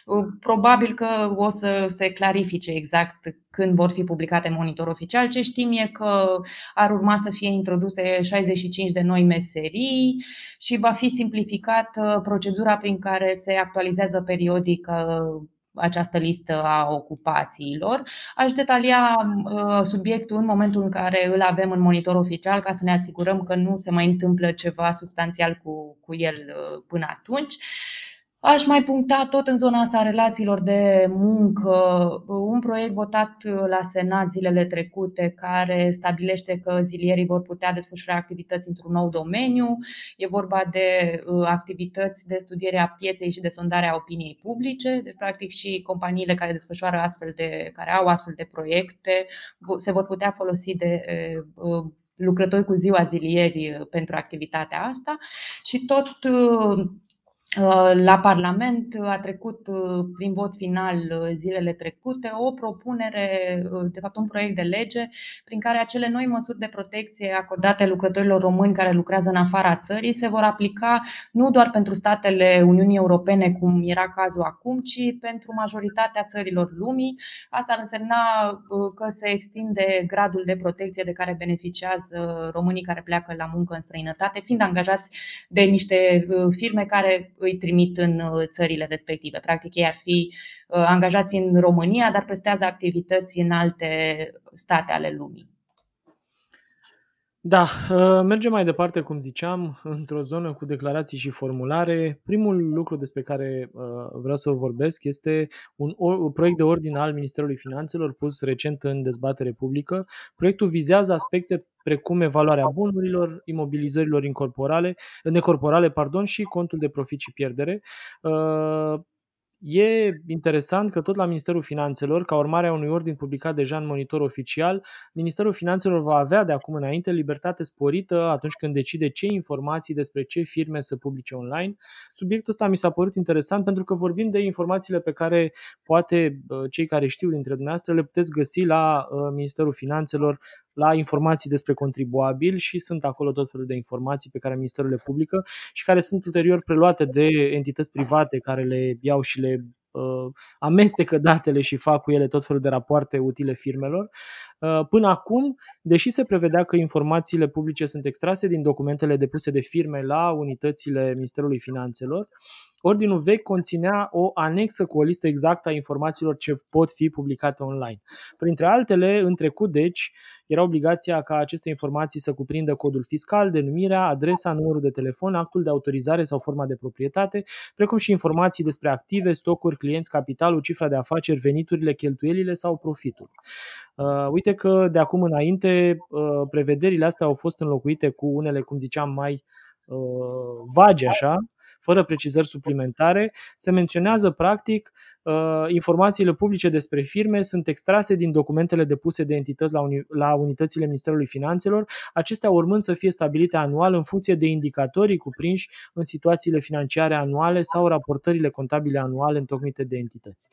Uh, probabil că o să se clarifice exact când vor fi publicate în monitor oficial. Ce știm e că ar urma să fie introduse 65 de noi meserii și va fi simplificată procedura prin care se actualizează periodic uh, această listă a ocupațiilor. Aș detalia uh, subiectul în momentul în care îl avem în monitor oficial ca să ne asigurăm că nu se mai întâmplă ceva substanțial cu, cu el uh, până atunci. Aș mai puncta tot în zona asta a relațiilor de muncă un proiect votat la Senat zilele trecute care stabilește că zilierii vor putea desfășura activități într-un nou domeniu. E vorba de uh, activități de studiere a pieței și de sondare a opiniei publice. Deci, practic, și companiile care desfășoară astfel de, care au astfel de proiecte se vor putea folosi de uh, uh, lucrători cu ziua zilieri pentru activitatea asta și tot Uh, la Parlament a trecut uh, prin vot final uh, zilele trecute o propunere, de fapt un proiect de lege, prin care acele noi măsuri de protecție acordate lucrătorilor români care lucrează în afara țării se vor aplica nu doar pentru statele Uniunii Europene, cum era cazul acum, ci pentru majoritatea țărilor lumii. Asta ar însemna că se extinde gradul de protecție de care beneficiază românii care pleacă la muncă în străinătate, fiind angajați de niște firme care îi trimit în uh, țările respective. Practic, ei ar fi uh, angajați în România, dar prestează activități în alte state ale lumii. Da, uh, mergem mai departe, cum ziceam, într-o zonă cu declarații și formulare. Primul lucru despre care vreau să vorbesc este un proiect de ordine al Ministerului Finanțelor pus recent în dezbatere publică. Proiectul vizează aspecte precum evaluarea bunurilor, imobilizărilor incorporale, necorporale pardon, și contul de profit și pierdere. Uh, E interesant că tot la Ministerul Finanțelor, ca urmare a unui ordin publicat deja în monitor oficial, Ministerul Finanțelor va avea de acum înainte libertate sporită atunci când decide ce informații despre ce firme să publice online. Subiectul ăsta mi s-a părut interesant pentru că vorbim de informațiile pe care poate cei care știu dintre dumneavoastră le puteți găsi la uh, Ministerul Finanțelor la informații despre contribuabil și sunt acolo tot felul de informații pe care Ministerul le publică și care sunt ulterior preluate de entități private care le iau și le uh, amestecă datele și fac cu ele tot felul de rapoarte utile firmelor. Uh, până acum, deși se prevedea că informațiile publice sunt extrase din documentele depuse de firme la unitățile Ministerului Finanțelor, Ordinul vechi conținea o anexă cu o listă exactă a informațiilor ce pot fi publicate online. Printre altele, în trecut, deci, era obligația ca aceste informații să cuprindă codul fiscal, denumirea, adresa, numărul de telefon, actul de autorizare sau forma de proprietate, precum și informații despre active, stocuri, clienți, capitalul, cifra de afaceri, veniturile, cheltuielile sau profitul. Uh, uite că de acum înainte uh, prevederile astea au fost înlocuite cu unele, cum ziceam, mai uh, vagi așa, fără precizări suplimentare, se menționează practic uh, informațiile publice despre firme sunt extrase din documentele depuse de entități la, uni- la unitățile Ministerului Finanțelor, acestea urmând să fie stabilite anual în funcție de indicatorii cuprinși în situațiile financiare anuale sau raportările contabile anuale întocmite de entități.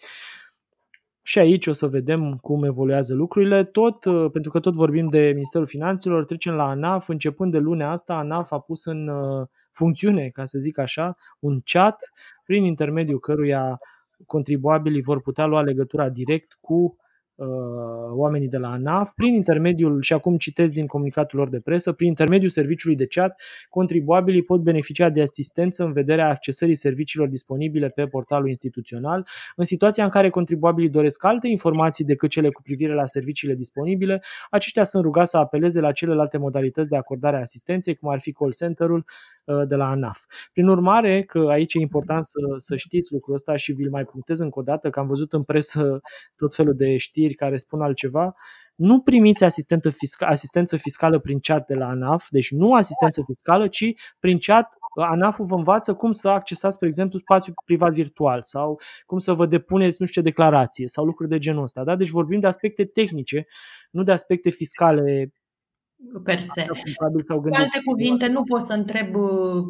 Și aici o să vedem cum evoluează lucrurile, tot, uh, pentru că tot vorbim de Ministerul Finanțelor, trecem la ANAF, începând de lunea asta, ANAF a pus în uh, funcțiune, ca să zic așa, un chat prin intermediul căruia contribuabilii vor putea lua legătura direct cu Uh, oamenii de la ANAF, prin intermediul, și acum citesc din comunicatul lor de presă, prin intermediul serviciului de chat, contribuabilii pot beneficia de asistență în vederea accesării serviciilor disponibile pe portalul instituțional. În situația în care contribuabilii doresc alte informații decât cele cu privire la serviciile disponibile, aceștia sunt rugați să apeleze la celelalte modalități de acordare a asistenței, cum ar fi call center-ul uh, de la ANAF. Prin urmare, că aici e important să, să știți lucrul ăsta și vi-l mai punctez încă o dată, că am văzut în presă tot felul de știri știri care spun altceva, nu primiți asistență, fisca- asistență fiscală prin chat de la ANAF, deci nu asistență fiscală, ci prin chat ANAF-ul vă învață cum să accesați, spre exemplu, spațiu privat virtual sau cum să vă depuneți nu știu ce declarație sau lucruri de genul ăsta. Da? Deci vorbim de aspecte tehnice, nu de aspecte fiscale per se. Cu alte cuvinte, nu pot să întreb,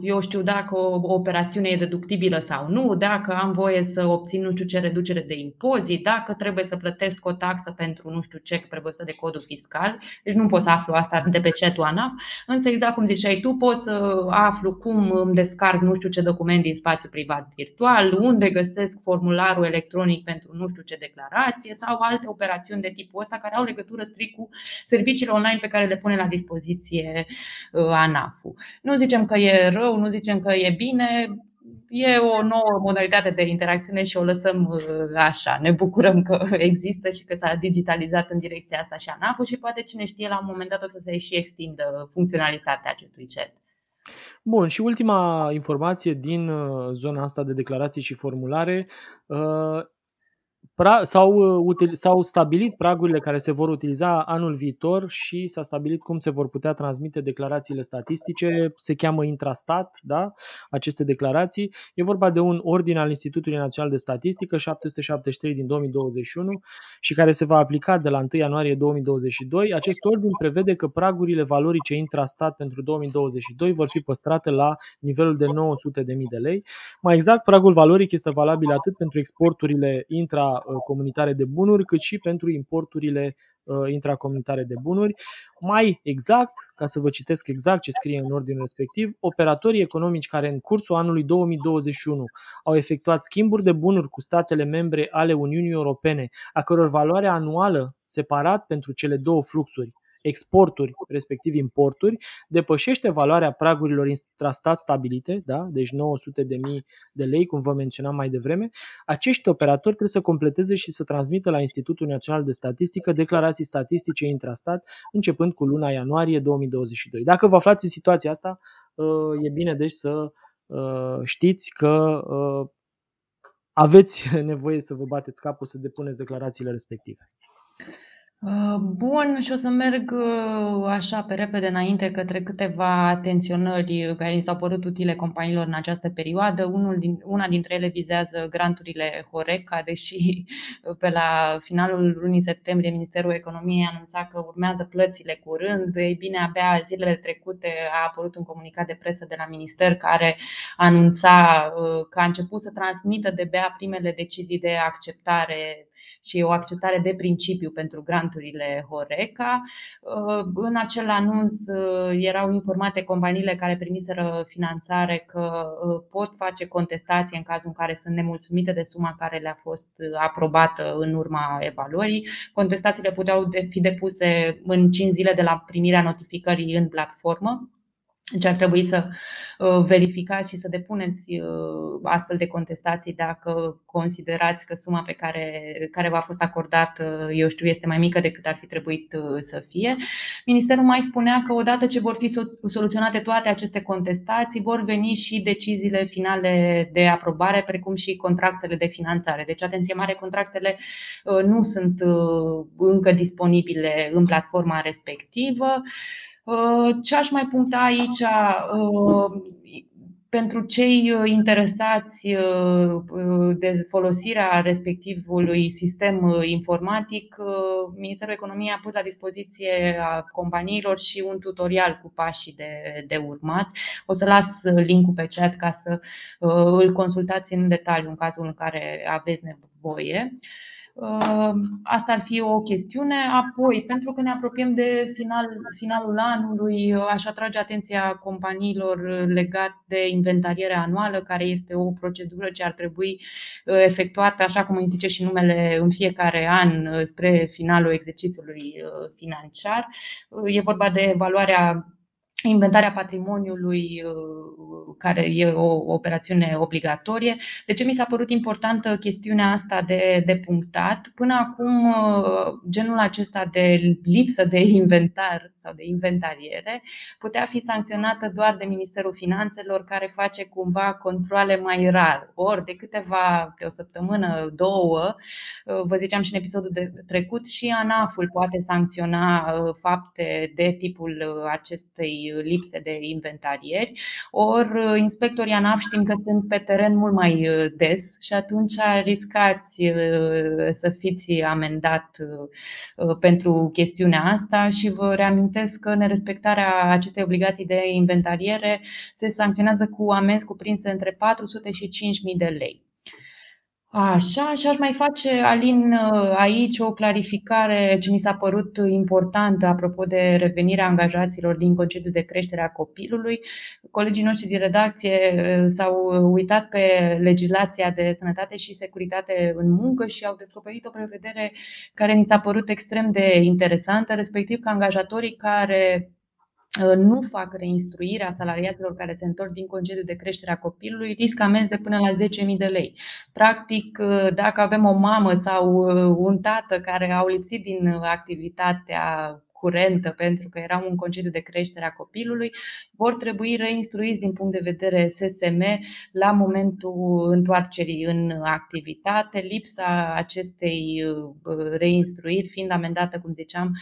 eu știu, dacă o operațiune e deductibilă sau nu, dacă am voie să obțin nu știu ce reducere de impozit, dacă trebuie să plătesc o taxă pentru nu știu ce prevăzută de codul fiscal. Deci nu pot să aflu asta de pe chat ANAF, însă exact cum ziceai tu, pot să aflu cum îmi descarc nu știu ce document din spațiu privat virtual, unde găsesc formularul electronic pentru nu știu ce declarație sau alte operațiuni de tipul ăsta care au legătură strict cu serviciile online pe care le pune la la dispoziție uh, ANAF-ul. Nu zicem că e rău, nu zicem că e bine, e o nouă modalitate de interacțiune și o lăsăm uh, așa. Ne bucurăm că există și că s-a digitalizat în direcția asta și anaf și poate cine știe la un moment dat o să se și extindă funcționalitatea acestui chat. Bun, și ultima informație din uh, zona asta de declarații și formulare pra- s-au, uh, util- s-au stabilit pragurile care se vor utiliza anul viitor și s-a stabilit cum se vor putea transmite declarațiile statistice. Se cheamă intrastat, da? aceste declarații. E vorba de un ordin al Institutului Național de Statistică 773 din 2021 și care se va aplica de la 1 ianuarie 2022. Acest ordin prevede că pragurile valorice intrastat pentru 2022 vor fi păstrate la nivelul de 900.000 de lei. Mai exact, pragul valoric este valabil atât pentru exporturile intra Uh, comunitare de bunuri, cât și pentru importurile uh, intracomunitare de bunuri. Mai exact, ca să vă citesc exact ce scrie în ordinul respectiv, operatorii economici care în cursul anului 2021 au efectuat schimburi de bunuri cu statele membre ale Uniunii Europene, a căror valoare anuală separat pentru cele două fluxuri exporturi, respectiv importuri, depășește valoarea pragurilor intrastat stabilite, da? deci 900 de mii de lei, cum vă menționam mai devreme, acești operatori trebuie să completeze și să transmită la Institutul Național de Statistică declarații statistice intrastat începând cu luna ianuarie 2022. Dacă vă aflați în situația asta, uh, e bine deci să uh, știți că uh, aveți nevoie să vă bateți capul să depuneți declarațiile respective. Uh, bun, și o să merg uh, așa pe repede înainte către câteva atenționări care ni s-au părut utile companiilor în această perioadă. Unul din, una dintre ele vizează granturile Horeca, deși pe la finalul lunii septembrie Ministerul Economiei anunța că urmează plățile curând. Ei bine, abia zilele trecute a apărut un comunicat de presă de la Minister care anunța uh, că a început să transmită de bea primele decizii de acceptare și o acceptare de principiu pentru granturile Horeca. Uh, în acel anunț uh, erau informate companiile care primiseră finanțare că uh, pot face contestație în cazul în care sunt nemulțumite de suma care le-a fost aprobată în urma evaluării. Contestațiile puteau fi depuse în 5 zile de la primirea notificării în platformă deci ar trebui să uh, verificați și să depuneți uh, astfel de contestații dacă considerați că suma pe care, care v-a fost acordată, eu știu, este mai mică decât ar fi trebuit uh, să fie. Ministerul mai spunea că odată ce vor fi soluționate toate aceste contestații, vor veni și deciziile finale de aprobare, precum și contractele de finanțare. Deci, atenție mare, contractele nu sunt încă disponibile în platforma respectivă. Uh, ce aș mai puncta aici? Uh, pentru cei uh, interesați de folosirea respectivului sistem informatic, Ministerul Economiei a pus la dispoziție a companiilor și un tutorial cu pașii de, de urmat. O să las linkul pe chat ca să îl consultați în detaliu în cazul în care aveți nevoie. Ehm, asta ar fi o chestiune. Apoi, pentru că ne apropiem de final, finalul anului, aș atrage atenția companiilor legat de inventariere anuală, care este o procedură ce ar trebui uh, efectuată, așa cum îi zice și numele, în fiecare an uh, spre finalul exercițiului uh, financiar. E vorba de evaluarea inventarea patrimoniului, uh, care e o operațiune obligatorie. De ce mi s-a părut importantă chestiunea asta de, de punctat? Până acum, uh, genul acesta de lipsă de inventar sau de inventariere putea fi sancționată doar de Ministerul Finanțelor, care face cumva controle mai rar. Ori de câteva, de o săptămână, două, uh, vă ziceam și în episodul de trecut, și ANAF-ul poate sancționa fapte de tipul acestei lipse de inventarieri, ori uh, inspectorii ANAF știm că sunt pe teren mult mai uh, des și atunci riscați uh, să fiți amendat pentru chestiunea asta și vă reamintesc că nerespectarea acestei obligații de inventariere se sancționează cu amenzi cuprinse între 400 și 5.000 de lei. Așa, și aș mai face, Alin, aici o clarificare ce mi s-a părut importantă apropo de revenirea angajaților din concediu de creștere a copilului. Colegii noștri din redacție uh, s-au uitat pe legislația de sănătate și securitate în muncă și au descoperit o prevedere care mi s-a părut extrem de interesantă, respectiv că angajatorii care Uh, nu fac reinstruirea salariaților care se întorc din concediu de creștere a copilului, risc amenzi de până la 10.000 de lei. Practic, uh, dacă avem o mamă sau uh, un tată care au lipsit din activitatea curentă pentru că erau un concediu de creștere a copilului, vor trebui reinstruiți din punct de vedere SSM la momentul întoarcerii în activitate. Lipsa acestei reinstruiri fiind amendată, cum ziceam,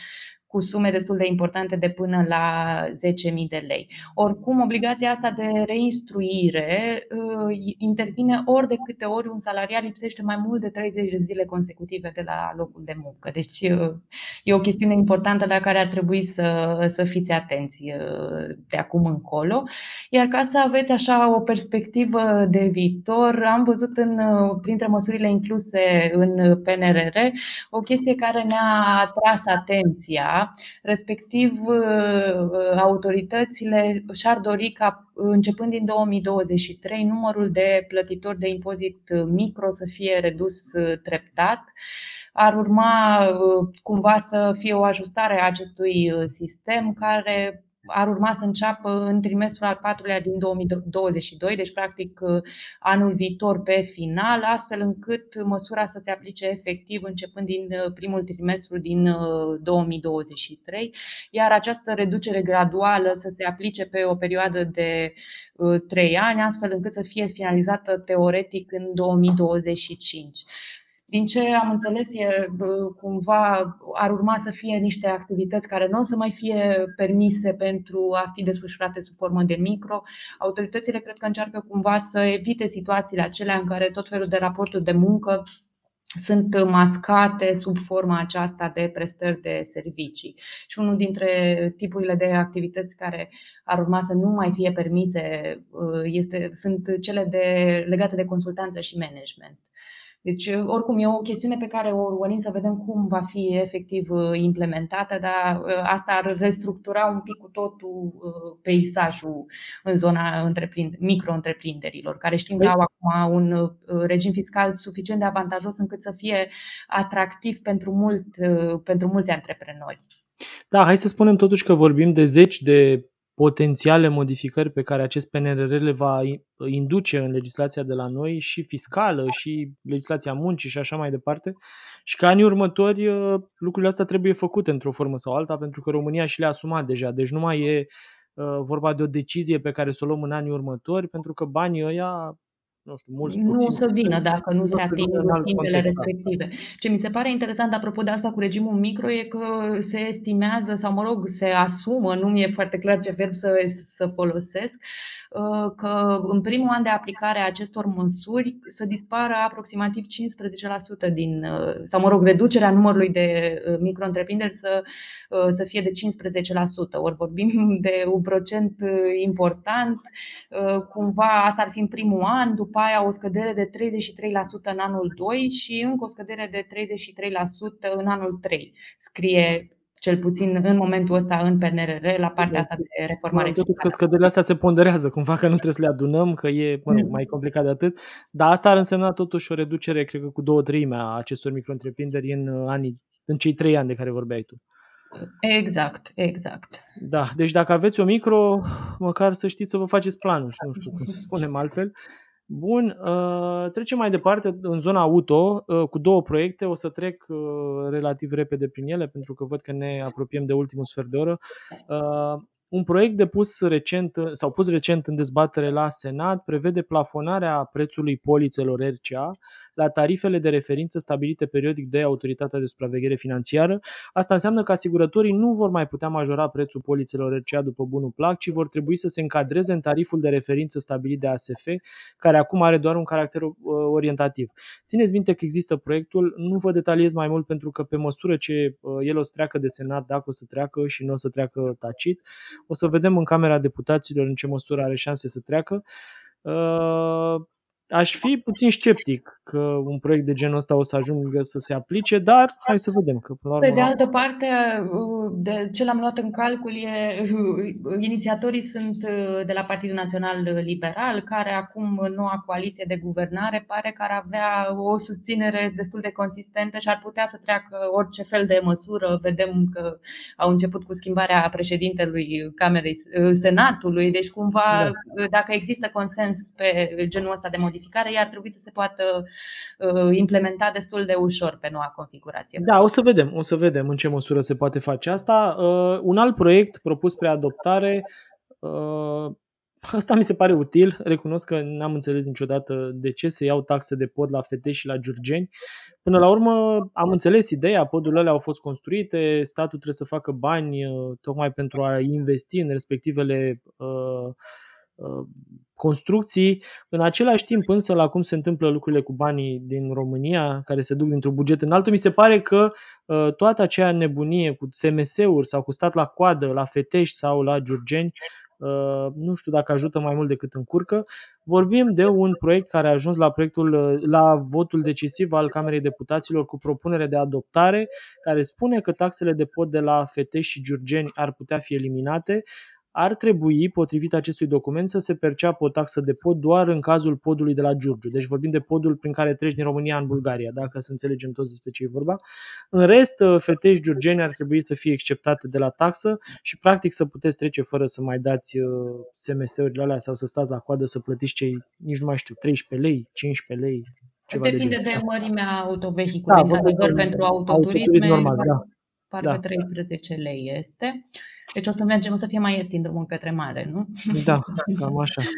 cu sume destul de importante de până la 10.000 de lei. Oricum, obligația asta de reinstruire uh, intervine ori de câte ori un salariat lipsește mai mult de 30 de zile consecutive de la locul de muncă. Deci uh, e o chestiune importantă la care ar trebui să, să fiți atenți uh, de acum încolo. Iar ca să aveți așa o perspectivă de viitor, am văzut în, printre măsurile incluse în PNRR o chestie care ne-a atras atenția respectiv uh, autoritățile și-ar dori ca începând din 2023 numărul de plătitori de impozit micro să fie redus uh, treptat. Ar urma uh, cumva să fie o ajustare a acestui sistem care ar urma să înceapă în trimestrul al patrulea din 2022, deci practic anul viitor pe final, astfel încât măsura să se aplice efectiv începând din uh, primul trimestru din 2023, uh, iar această reducere graduală să se aplice pe o perioadă de 3 uh, ani, astfel încât să fie finalizată teoretic în 2025. Din ce am înțeles, e cumva ar urma să fie niște activități care nu o să mai fie permise pentru a fi desfășurate sub formă de micro. Autoritățile cred că încearcă cumva să evite situațiile acelea în care tot felul de raporturi de muncă sunt mascate sub forma aceasta de prestări de servicii. Și unul dintre tipurile de activități care ar urma să nu mai fie permise este, sunt cele de, legate de consultanță și management. Deci, uh, oricum, e o chestiune pe care o urmărim să vedem cum va fi efectiv uh, implementată, dar uh, asta ar restructura un pic cu totul peisajul în zona micro-întreprinderilor, care știm că păi au acum un regim fiscal suficient de avantajos încât să fie atractiv pentru, mult, pentru mulți antreprenori. Da, hai să spunem totuși că vorbim de zeci de potențiale modificări pe care acest PNRR le va induce în legislația de la noi și fiscală și legislația muncii și așa mai departe și că anii următori uh, lucrurile astea trebuie făcute într-o formă sau alta pentru că România și le-a asumat deja. Deci nu mai e uh, vorba de o decizie pe care să o luăm în anii următori pentru că banii ăia nu știu, mulți Nu o să vină dacă nu se ating țintele da. respective. Ce mi se pare interesant apropo de asta cu regimul micro e că se estimează sau mă rog, se asumă, nu mi-e foarte clar ce verb să, să folosesc, Uh, că în primul an de aplicare a acestor măsuri să dispară aproximativ 15% din, uh, sau mă rog, reducerea numărului de uh, micro-întreprinderi să, să fie de 15%. Ori vorbim de un procent important, cumva asta ar fi în primul an, după aia o scădere de 33% în anul 2 și încă o scădere de 33% în anul 3. Scrie cel puțin în momentul ăsta în PNRR, la partea asta de reformare fiscală. că scăderile astea se ponderează, cumva că nu trebuie să le adunăm, că e mă rog, mm. mai complicat de atât, dar asta ar însemna totuși o reducere, cred că cu două treime a acestor micro-întreprinderi în, uh, anii, în cei trei ani de care vorbeai tu. Exact, exact. Da, deci dacă aveți o micro, măcar să știți să vă faceți planuri, nu știu cum să spunem altfel. Bun, uh, trecem mai departe în zona auto uh, cu două proiecte. O să trec uh, relativ repede prin ele pentru că văd că ne apropiem de ultimul sfert de oră. Un proiect depus recent sau pus recent în dezbatere la Senat prevede plafonarea prețului polițelor RCA la tarifele de referință stabilite periodic de Autoritatea de Supraveghere Financiară. Asta înseamnă că asigurătorii nu vor mai putea majora prețul polițelor RCA după bunul plac, ci vor trebui să se încadreze în tariful de referință stabilit de ASF, care acum are doar un caracter uh, orientativ. Țineți minte că există proiectul, nu vă detaliez mai mult pentru că pe măsură ce uh, el o să treacă de Senat, dacă o să treacă și nu o să treacă tacit, o să vedem în Camera Deputaților în ce măsură are șanse să treacă. Uh, aș fi puțin sceptic că un proiect de genul ăsta o să ajungă să se aplice, dar hai să vedem. Că, până la urmă... Pe de altă parte, de ce l-am luat în calcul e inițiatorii sunt uh, de la Partidul Național Liberal, care acum în noua coaliție de guvernare pare că ar avea o susținere destul de consistentă și ar putea să treacă orice fel de măsură. Vedem că au început cu schimbarea președintelui Camerei uh, Senatului, deci cumva da. dacă există consens pe genul ăsta de modificare modificare, ea ar trebui să se poată uh, implementa destul de ușor pe noua configurație. Da, o să vedem, o să vedem în ce măsură se poate face asta. Uh, un alt proiect propus spre adoptare uh, Asta mi se pare util, recunosc că n-am înțeles niciodată de ce se iau taxe de pod la fete și la giurgeni. Până la urmă am înțeles ideea, podurile alea au fost construite, statul trebuie să facă bani tocmai pentru a investi în respectivele uh, Uh, construcții. În același timp, însă, la cum se întâmplă lucrurile cu banii din România, care se duc dintr-un buget în altul, mi se pare că uh, toată aceea nebunie cu SMS-uri sau cu stat la coadă, la Fetești sau la Giurgeni, uh, nu știu dacă ajută mai mult decât încurcă. Vorbim de un proiect care a ajuns la, proiectul, la votul decisiv al Camerei Deputaților cu propunere de adoptare, care spune că taxele de pod de la Fetești și Giurgeni ar putea fi eliminate ar trebui, potrivit acestui document, să se perceapă o taxă de pod doar în cazul podului de la Giurgiu. Deci vorbim de podul prin care treci din România în Bulgaria, dacă să înțelegem toți despre ce e vorba. În rest, uh, fetești giurgeni ar trebui să fie exceptate de la taxă și practic să puteți trece fără să mai dați uh, SMS-urile alea sau să stați la coadă să plătiți cei, nici nu mai știu, 13 lei, 15 lei, ceva Depinde de, de mărimea autovehiculului, da, într-adevăr, pentru autoturisme, normal, da. parcă da. 13 lei este. Deci o să mergem, o să fie mai ieftin drumul către mare, nu? Da, cam așa.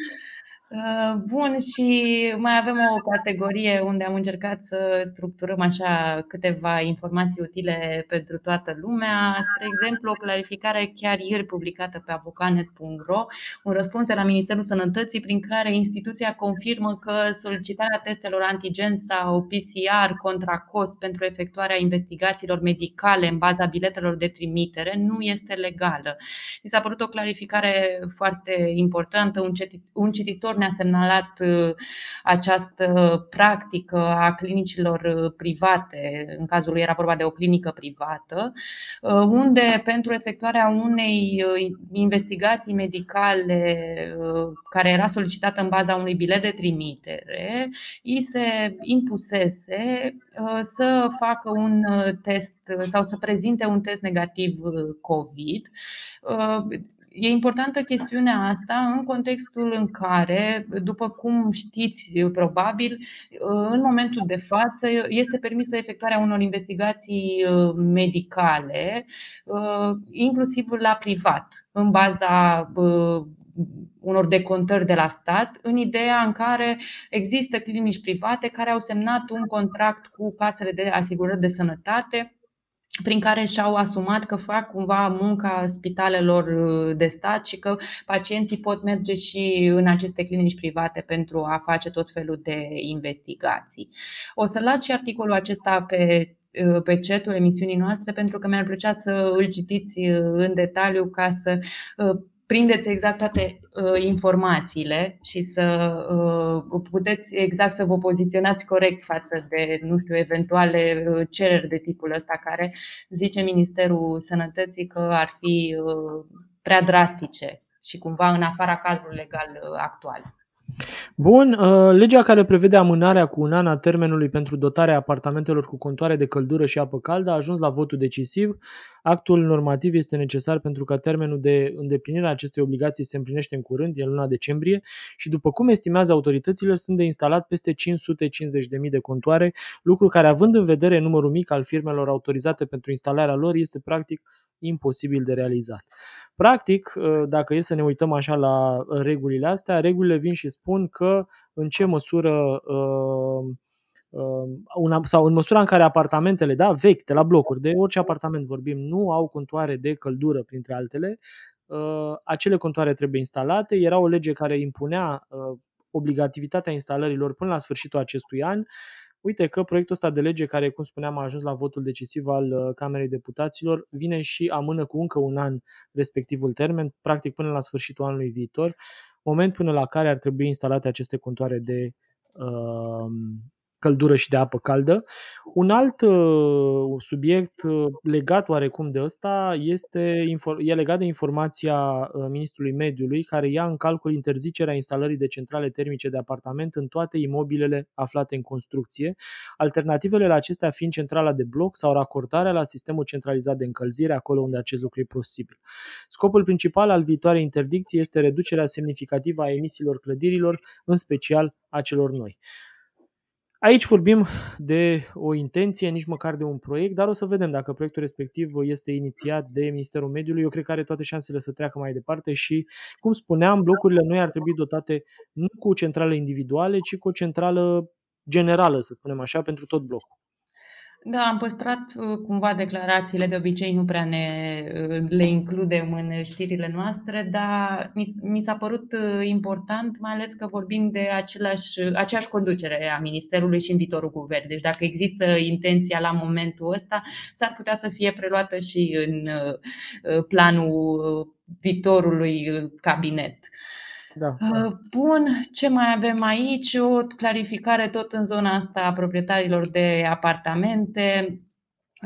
Uh, bun, și mai avem o categorie unde am încercat să structurăm așa câteva informații utile pentru toată lumea. Spre exemplu, o clarificare chiar ieri publicată pe avocanet.ro, un răspuns de la Ministerul Sănătății prin care instituția confirmă că solicitarea testelor antigen sau PCR contra cost pentru efectuarea investigațiilor medicale în baza biletelor de trimitere nu este legală. Mi s-a părut o clarificare foarte importantă. Un cititor ne-a semnalat uh, această practică a clinicilor uh, private, în cazul lui era vorba de o clinică privată, uh, unde pentru efectuarea unei investigații medicale care era solicitată în baza unui bilet de trimitere, îi se impusese să facă un test sau să prezinte un test negativ COVID E importantă chestiunea asta în contextul în care, după cum știți probabil, în momentul de față este permisă efectuarea unor investigații uh, medicale, uh, inclusiv la privat, în baza uh, unor decontări de la stat, în ideea în care există clinici private care au semnat un contract cu casele de asigurări de sănătate prin care și-au asumat că fac cumva munca spitalelor uh, de stat și că pacienții pot merge și în aceste clinici private pentru a face tot felul de investigații. O să las și articolul acesta pe uh, pe cetul emisiunii noastre pentru că mi-ar plăcea să îl citiți uh, în detaliu ca să prindeți exact toate uh, informațiile și să uh, puteți exact să vă poziționați corect față de, nu știu, eventuale uh, cereri de tipul ăsta care zice Ministerul Sănătății că ar fi uh, prea drastice și cumva în afara cadrului legal uh, actual. Bun, uh, legea care prevede amânarea cu un an a termenului pentru dotarea apartamentelor cu contoare de căldură și apă caldă a ajuns la votul decisiv. Actul normativ este necesar pentru că termenul de îndeplinire a acestei obligații se împlinește în curând, în luna decembrie, și după cum estimează autoritățile, sunt de instalat peste 550.000 de contoare, lucru care, având în vedere numărul mic al firmelor autorizate pentru instalarea lor, este practic imposibil de realizat. Practic, ă, dacă e să ne uităm așa la ă, regulile astea, regulile vin și spun că în ce măsură ă, una, sau în măsura în care apartamentele, da, vechi, de la blocuri, de orice apartament vorbim, nu au contoare de căldură, printre altele, acele contoare trebuie instalate. Era o lege care impunea obligativitatea instalărilor până la sfârșitul acestui an uite că proiectul ăsta de lege, care, cum spuneam, a ajuns la votul decisiv al uh, Camerei Deputaților, vine și amână cu încă un an respectivul termen, practic până la sfârșitul anului viitor, moment până la care ar trebui instalate aceste contoare de uh, căldură și de apă caldă. Un alt uh, subiect uh, legat oarecum de ăsta este e legat de informația uh, Ministrului Mediului care ia în calcul interzicerea instalării de centrale termice de apartament în toate imobilele aflate în construcție, alternativele la acestea fiind centrala de bloc sau racordarea la sistemul centralizat de încălzire acolo unde acest lucru e posibil. Scopul principal al viitoarei interdicții este reducerea semnificativă a emisiilor clădirilor, în special a celor noi. Aici vorbim de o intenție, nici măcar de un proiect, dar o să vedem dacă proiectul respectiv este inițiat de Ministerul Mediului. Eu cred că are toate șansele să treacă mai departe și, cum spuneam, blocurile noi ar trebui dotate nu cu centrale individuale, ci cu o centrală generală, să spunem așa, pentru tot blocul. Da, am păstrat uh, cumva declarațiile, de obicei nu prea ne uh, le includem în știrile noastre, dar mi, mi s-a părut uh, important, mai ales că vorbim de același, aceeași conducere a Ministerului și în viitorul guvern. Deci dacă există intenția la momentul ăsta, s-ar putea să fie preluată și în planul viitorului cabinet. Da, da. Bun, ce mai avem aici? O clarificare tot în zona asta a proprietarilor de apartamente.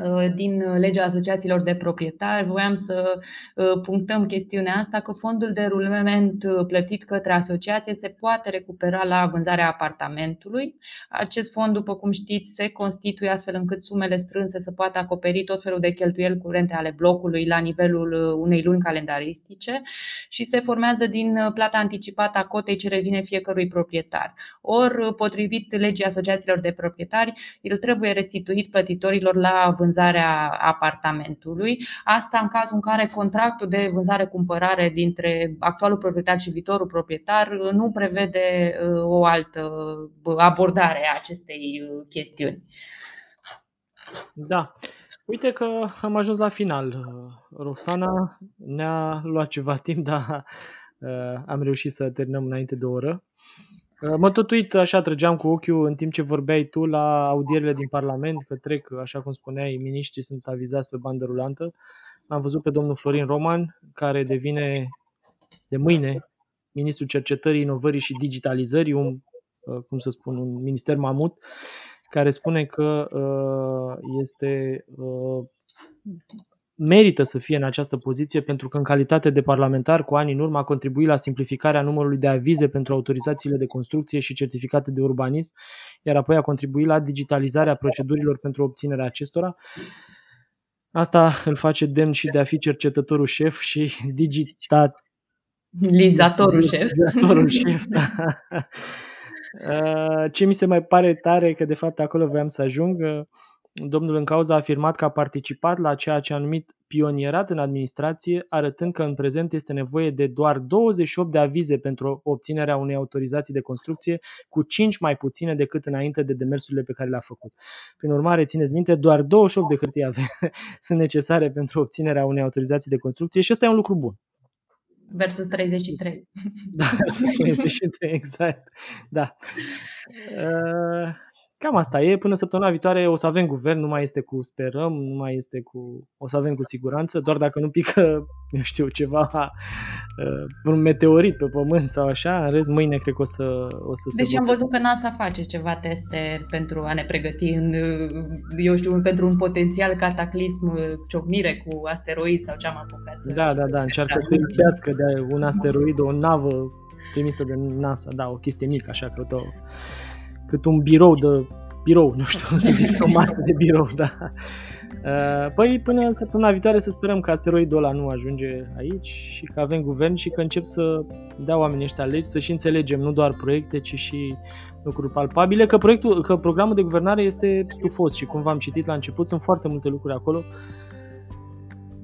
Uh, din legea asociațiilor de proprietari. Voiam să uh, punctăm chestiunea asta că fondul de rulament uh, plătit către asociație se poate recupera la vânzarea apartamentului. Acest fond, după cum știți, se constituie astfel încât sumele strânse să poată acoperi tot felul de cheltuieli curente ale blocului la nivelul unei luni calendaristice și se formează din plata anticipată a cotei ce revine fiecărui proprietar. Ori, potrivit legii asociațiilor de proprietari, el trebuie restituit plătitorilor la vânzarea vânzarea apartamentului. Asta în cazul în care contractul de vânzare-cumpărare dintre actualul proprietar și viitorul proprietar nu prevede o altă abordare a acestei chestiuni. Da. Uite că am ajuns la final. Roxana ne-a luat ceva timp, dar am reușit să terminăm înainte de o oră. Uh, mă tot uit, așa trăgeam cu ochiul în timp ce vorbeai tu la audierile din Parlament, că trec, așa cum spuneai, miniștrii sunt avizați pe bandă rulantă. Am văzut pe domnul Florin Roman, care devine de mâine ministrul cercetării, inovării și digitalizării, un, uh, cum să spun, un minister mamut, care spune că uh, este merită să fie în această poziție pentru că în calitate de parlamentar cu ani în urmă a contribuit la simplificarea numărului de avize pentru autorizațiile de construcție și certificate de urbanism, iar apoi a contribuit la digitalizarea procedurilor pentru obținerea acestora. Asta îl face demn și de a fi cercetătorul șef și digitat Lizatorul șef. Lizatorul șef, da. Ce mi se mai pare tare, că de fapt acolo voiam să ajung, Domnul în cauză a afirmat că a participat la ceea ce a numit pionierat în administrație, arătând că în prezent este nevoie de doar 28 de avize pentru obținerea unei autorizații de construcție, cu 5 mai puține decât înainte de demersurile pe care le-a făcut. Prin urmare, țineți minte, doar 28 de hârtii sunt necesare pentru obținerea unei autorizații de construcție și ăsta e un lucru bun. Versus 33. Da, versus 33, exact. Da. Uh, Cam asta e. Până săptămâna viitoare o să avem guvern, nu mai este cu sperăm, nu mai este cu... O să avem cu siguranță, doar dacă nu pică, eu știu, ceva, uh, un meteorit pe pământ sau așa. În rest, mâine cred că o să, o să deci se am văzut că NASA face ceva teste pentru a ne pregăti în, eu știu, pentru un potențial cataclism, ciocnire cu asteroid sau ce am apucat să... Da, da, da, încearcă să izbească de un asteroid, o navă trimisă de NASA, da, o chestie mică, așa, că o cât un birou de birou, nu știu să zic, o masă de birou, da. Uh, păi până săptămâna viitoare să sperăm că asteroidul ăla nu ajunge aici și că avem guvern și că încep să dea oamenii ăștia legi, să și înțelegem nu doar proiecte, ci și lucruri palpabile, că, proiectul, că programul de guvernare este stufos și cum v-am citit la început, sunt foarte multe lucruri acolo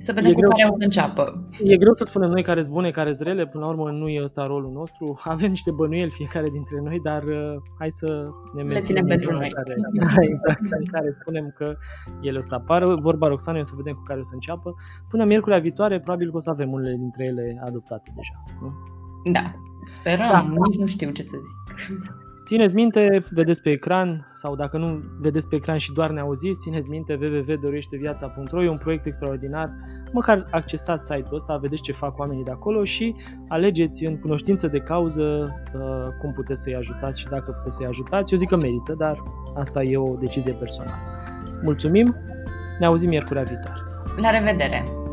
să vedem e cu greu, care o să înceapă. E greu să spunem noi care sunt bune, care sunt rele, până la urmă nu e ăsta rolul nostru. Avem niște bănuieli fiecare dintre noi, dar uh, hai să ne Le ținem pentru noi. Care, da, exact, în care spunem că ele o să apară. Vorba Roxana, o să vedem cu care o să înceapă. Până miercurea viitoare, probabil că o să avem unele dintre ele adoptate deja. Nu? Da, sperăm, da. nici nu știu ce să zic. Țineți minte, vedeți pe ecran sau dacă nu vedeți pe ecran și doar ne auziți, țineți minte www.doreșteviața.ro e un proiect extraordinar. Măcar accesați site-ul ăsta, vedeți ce fac oamenii de acolo și alegeți în cunoștință de cauză uh, cum puteți să-i ajutați și dacă puteți să-i ajutați. Eu zic că merită, dar asta e o decizie personală. Mulțumim, ne auzim miercurea viitoare. La revedere!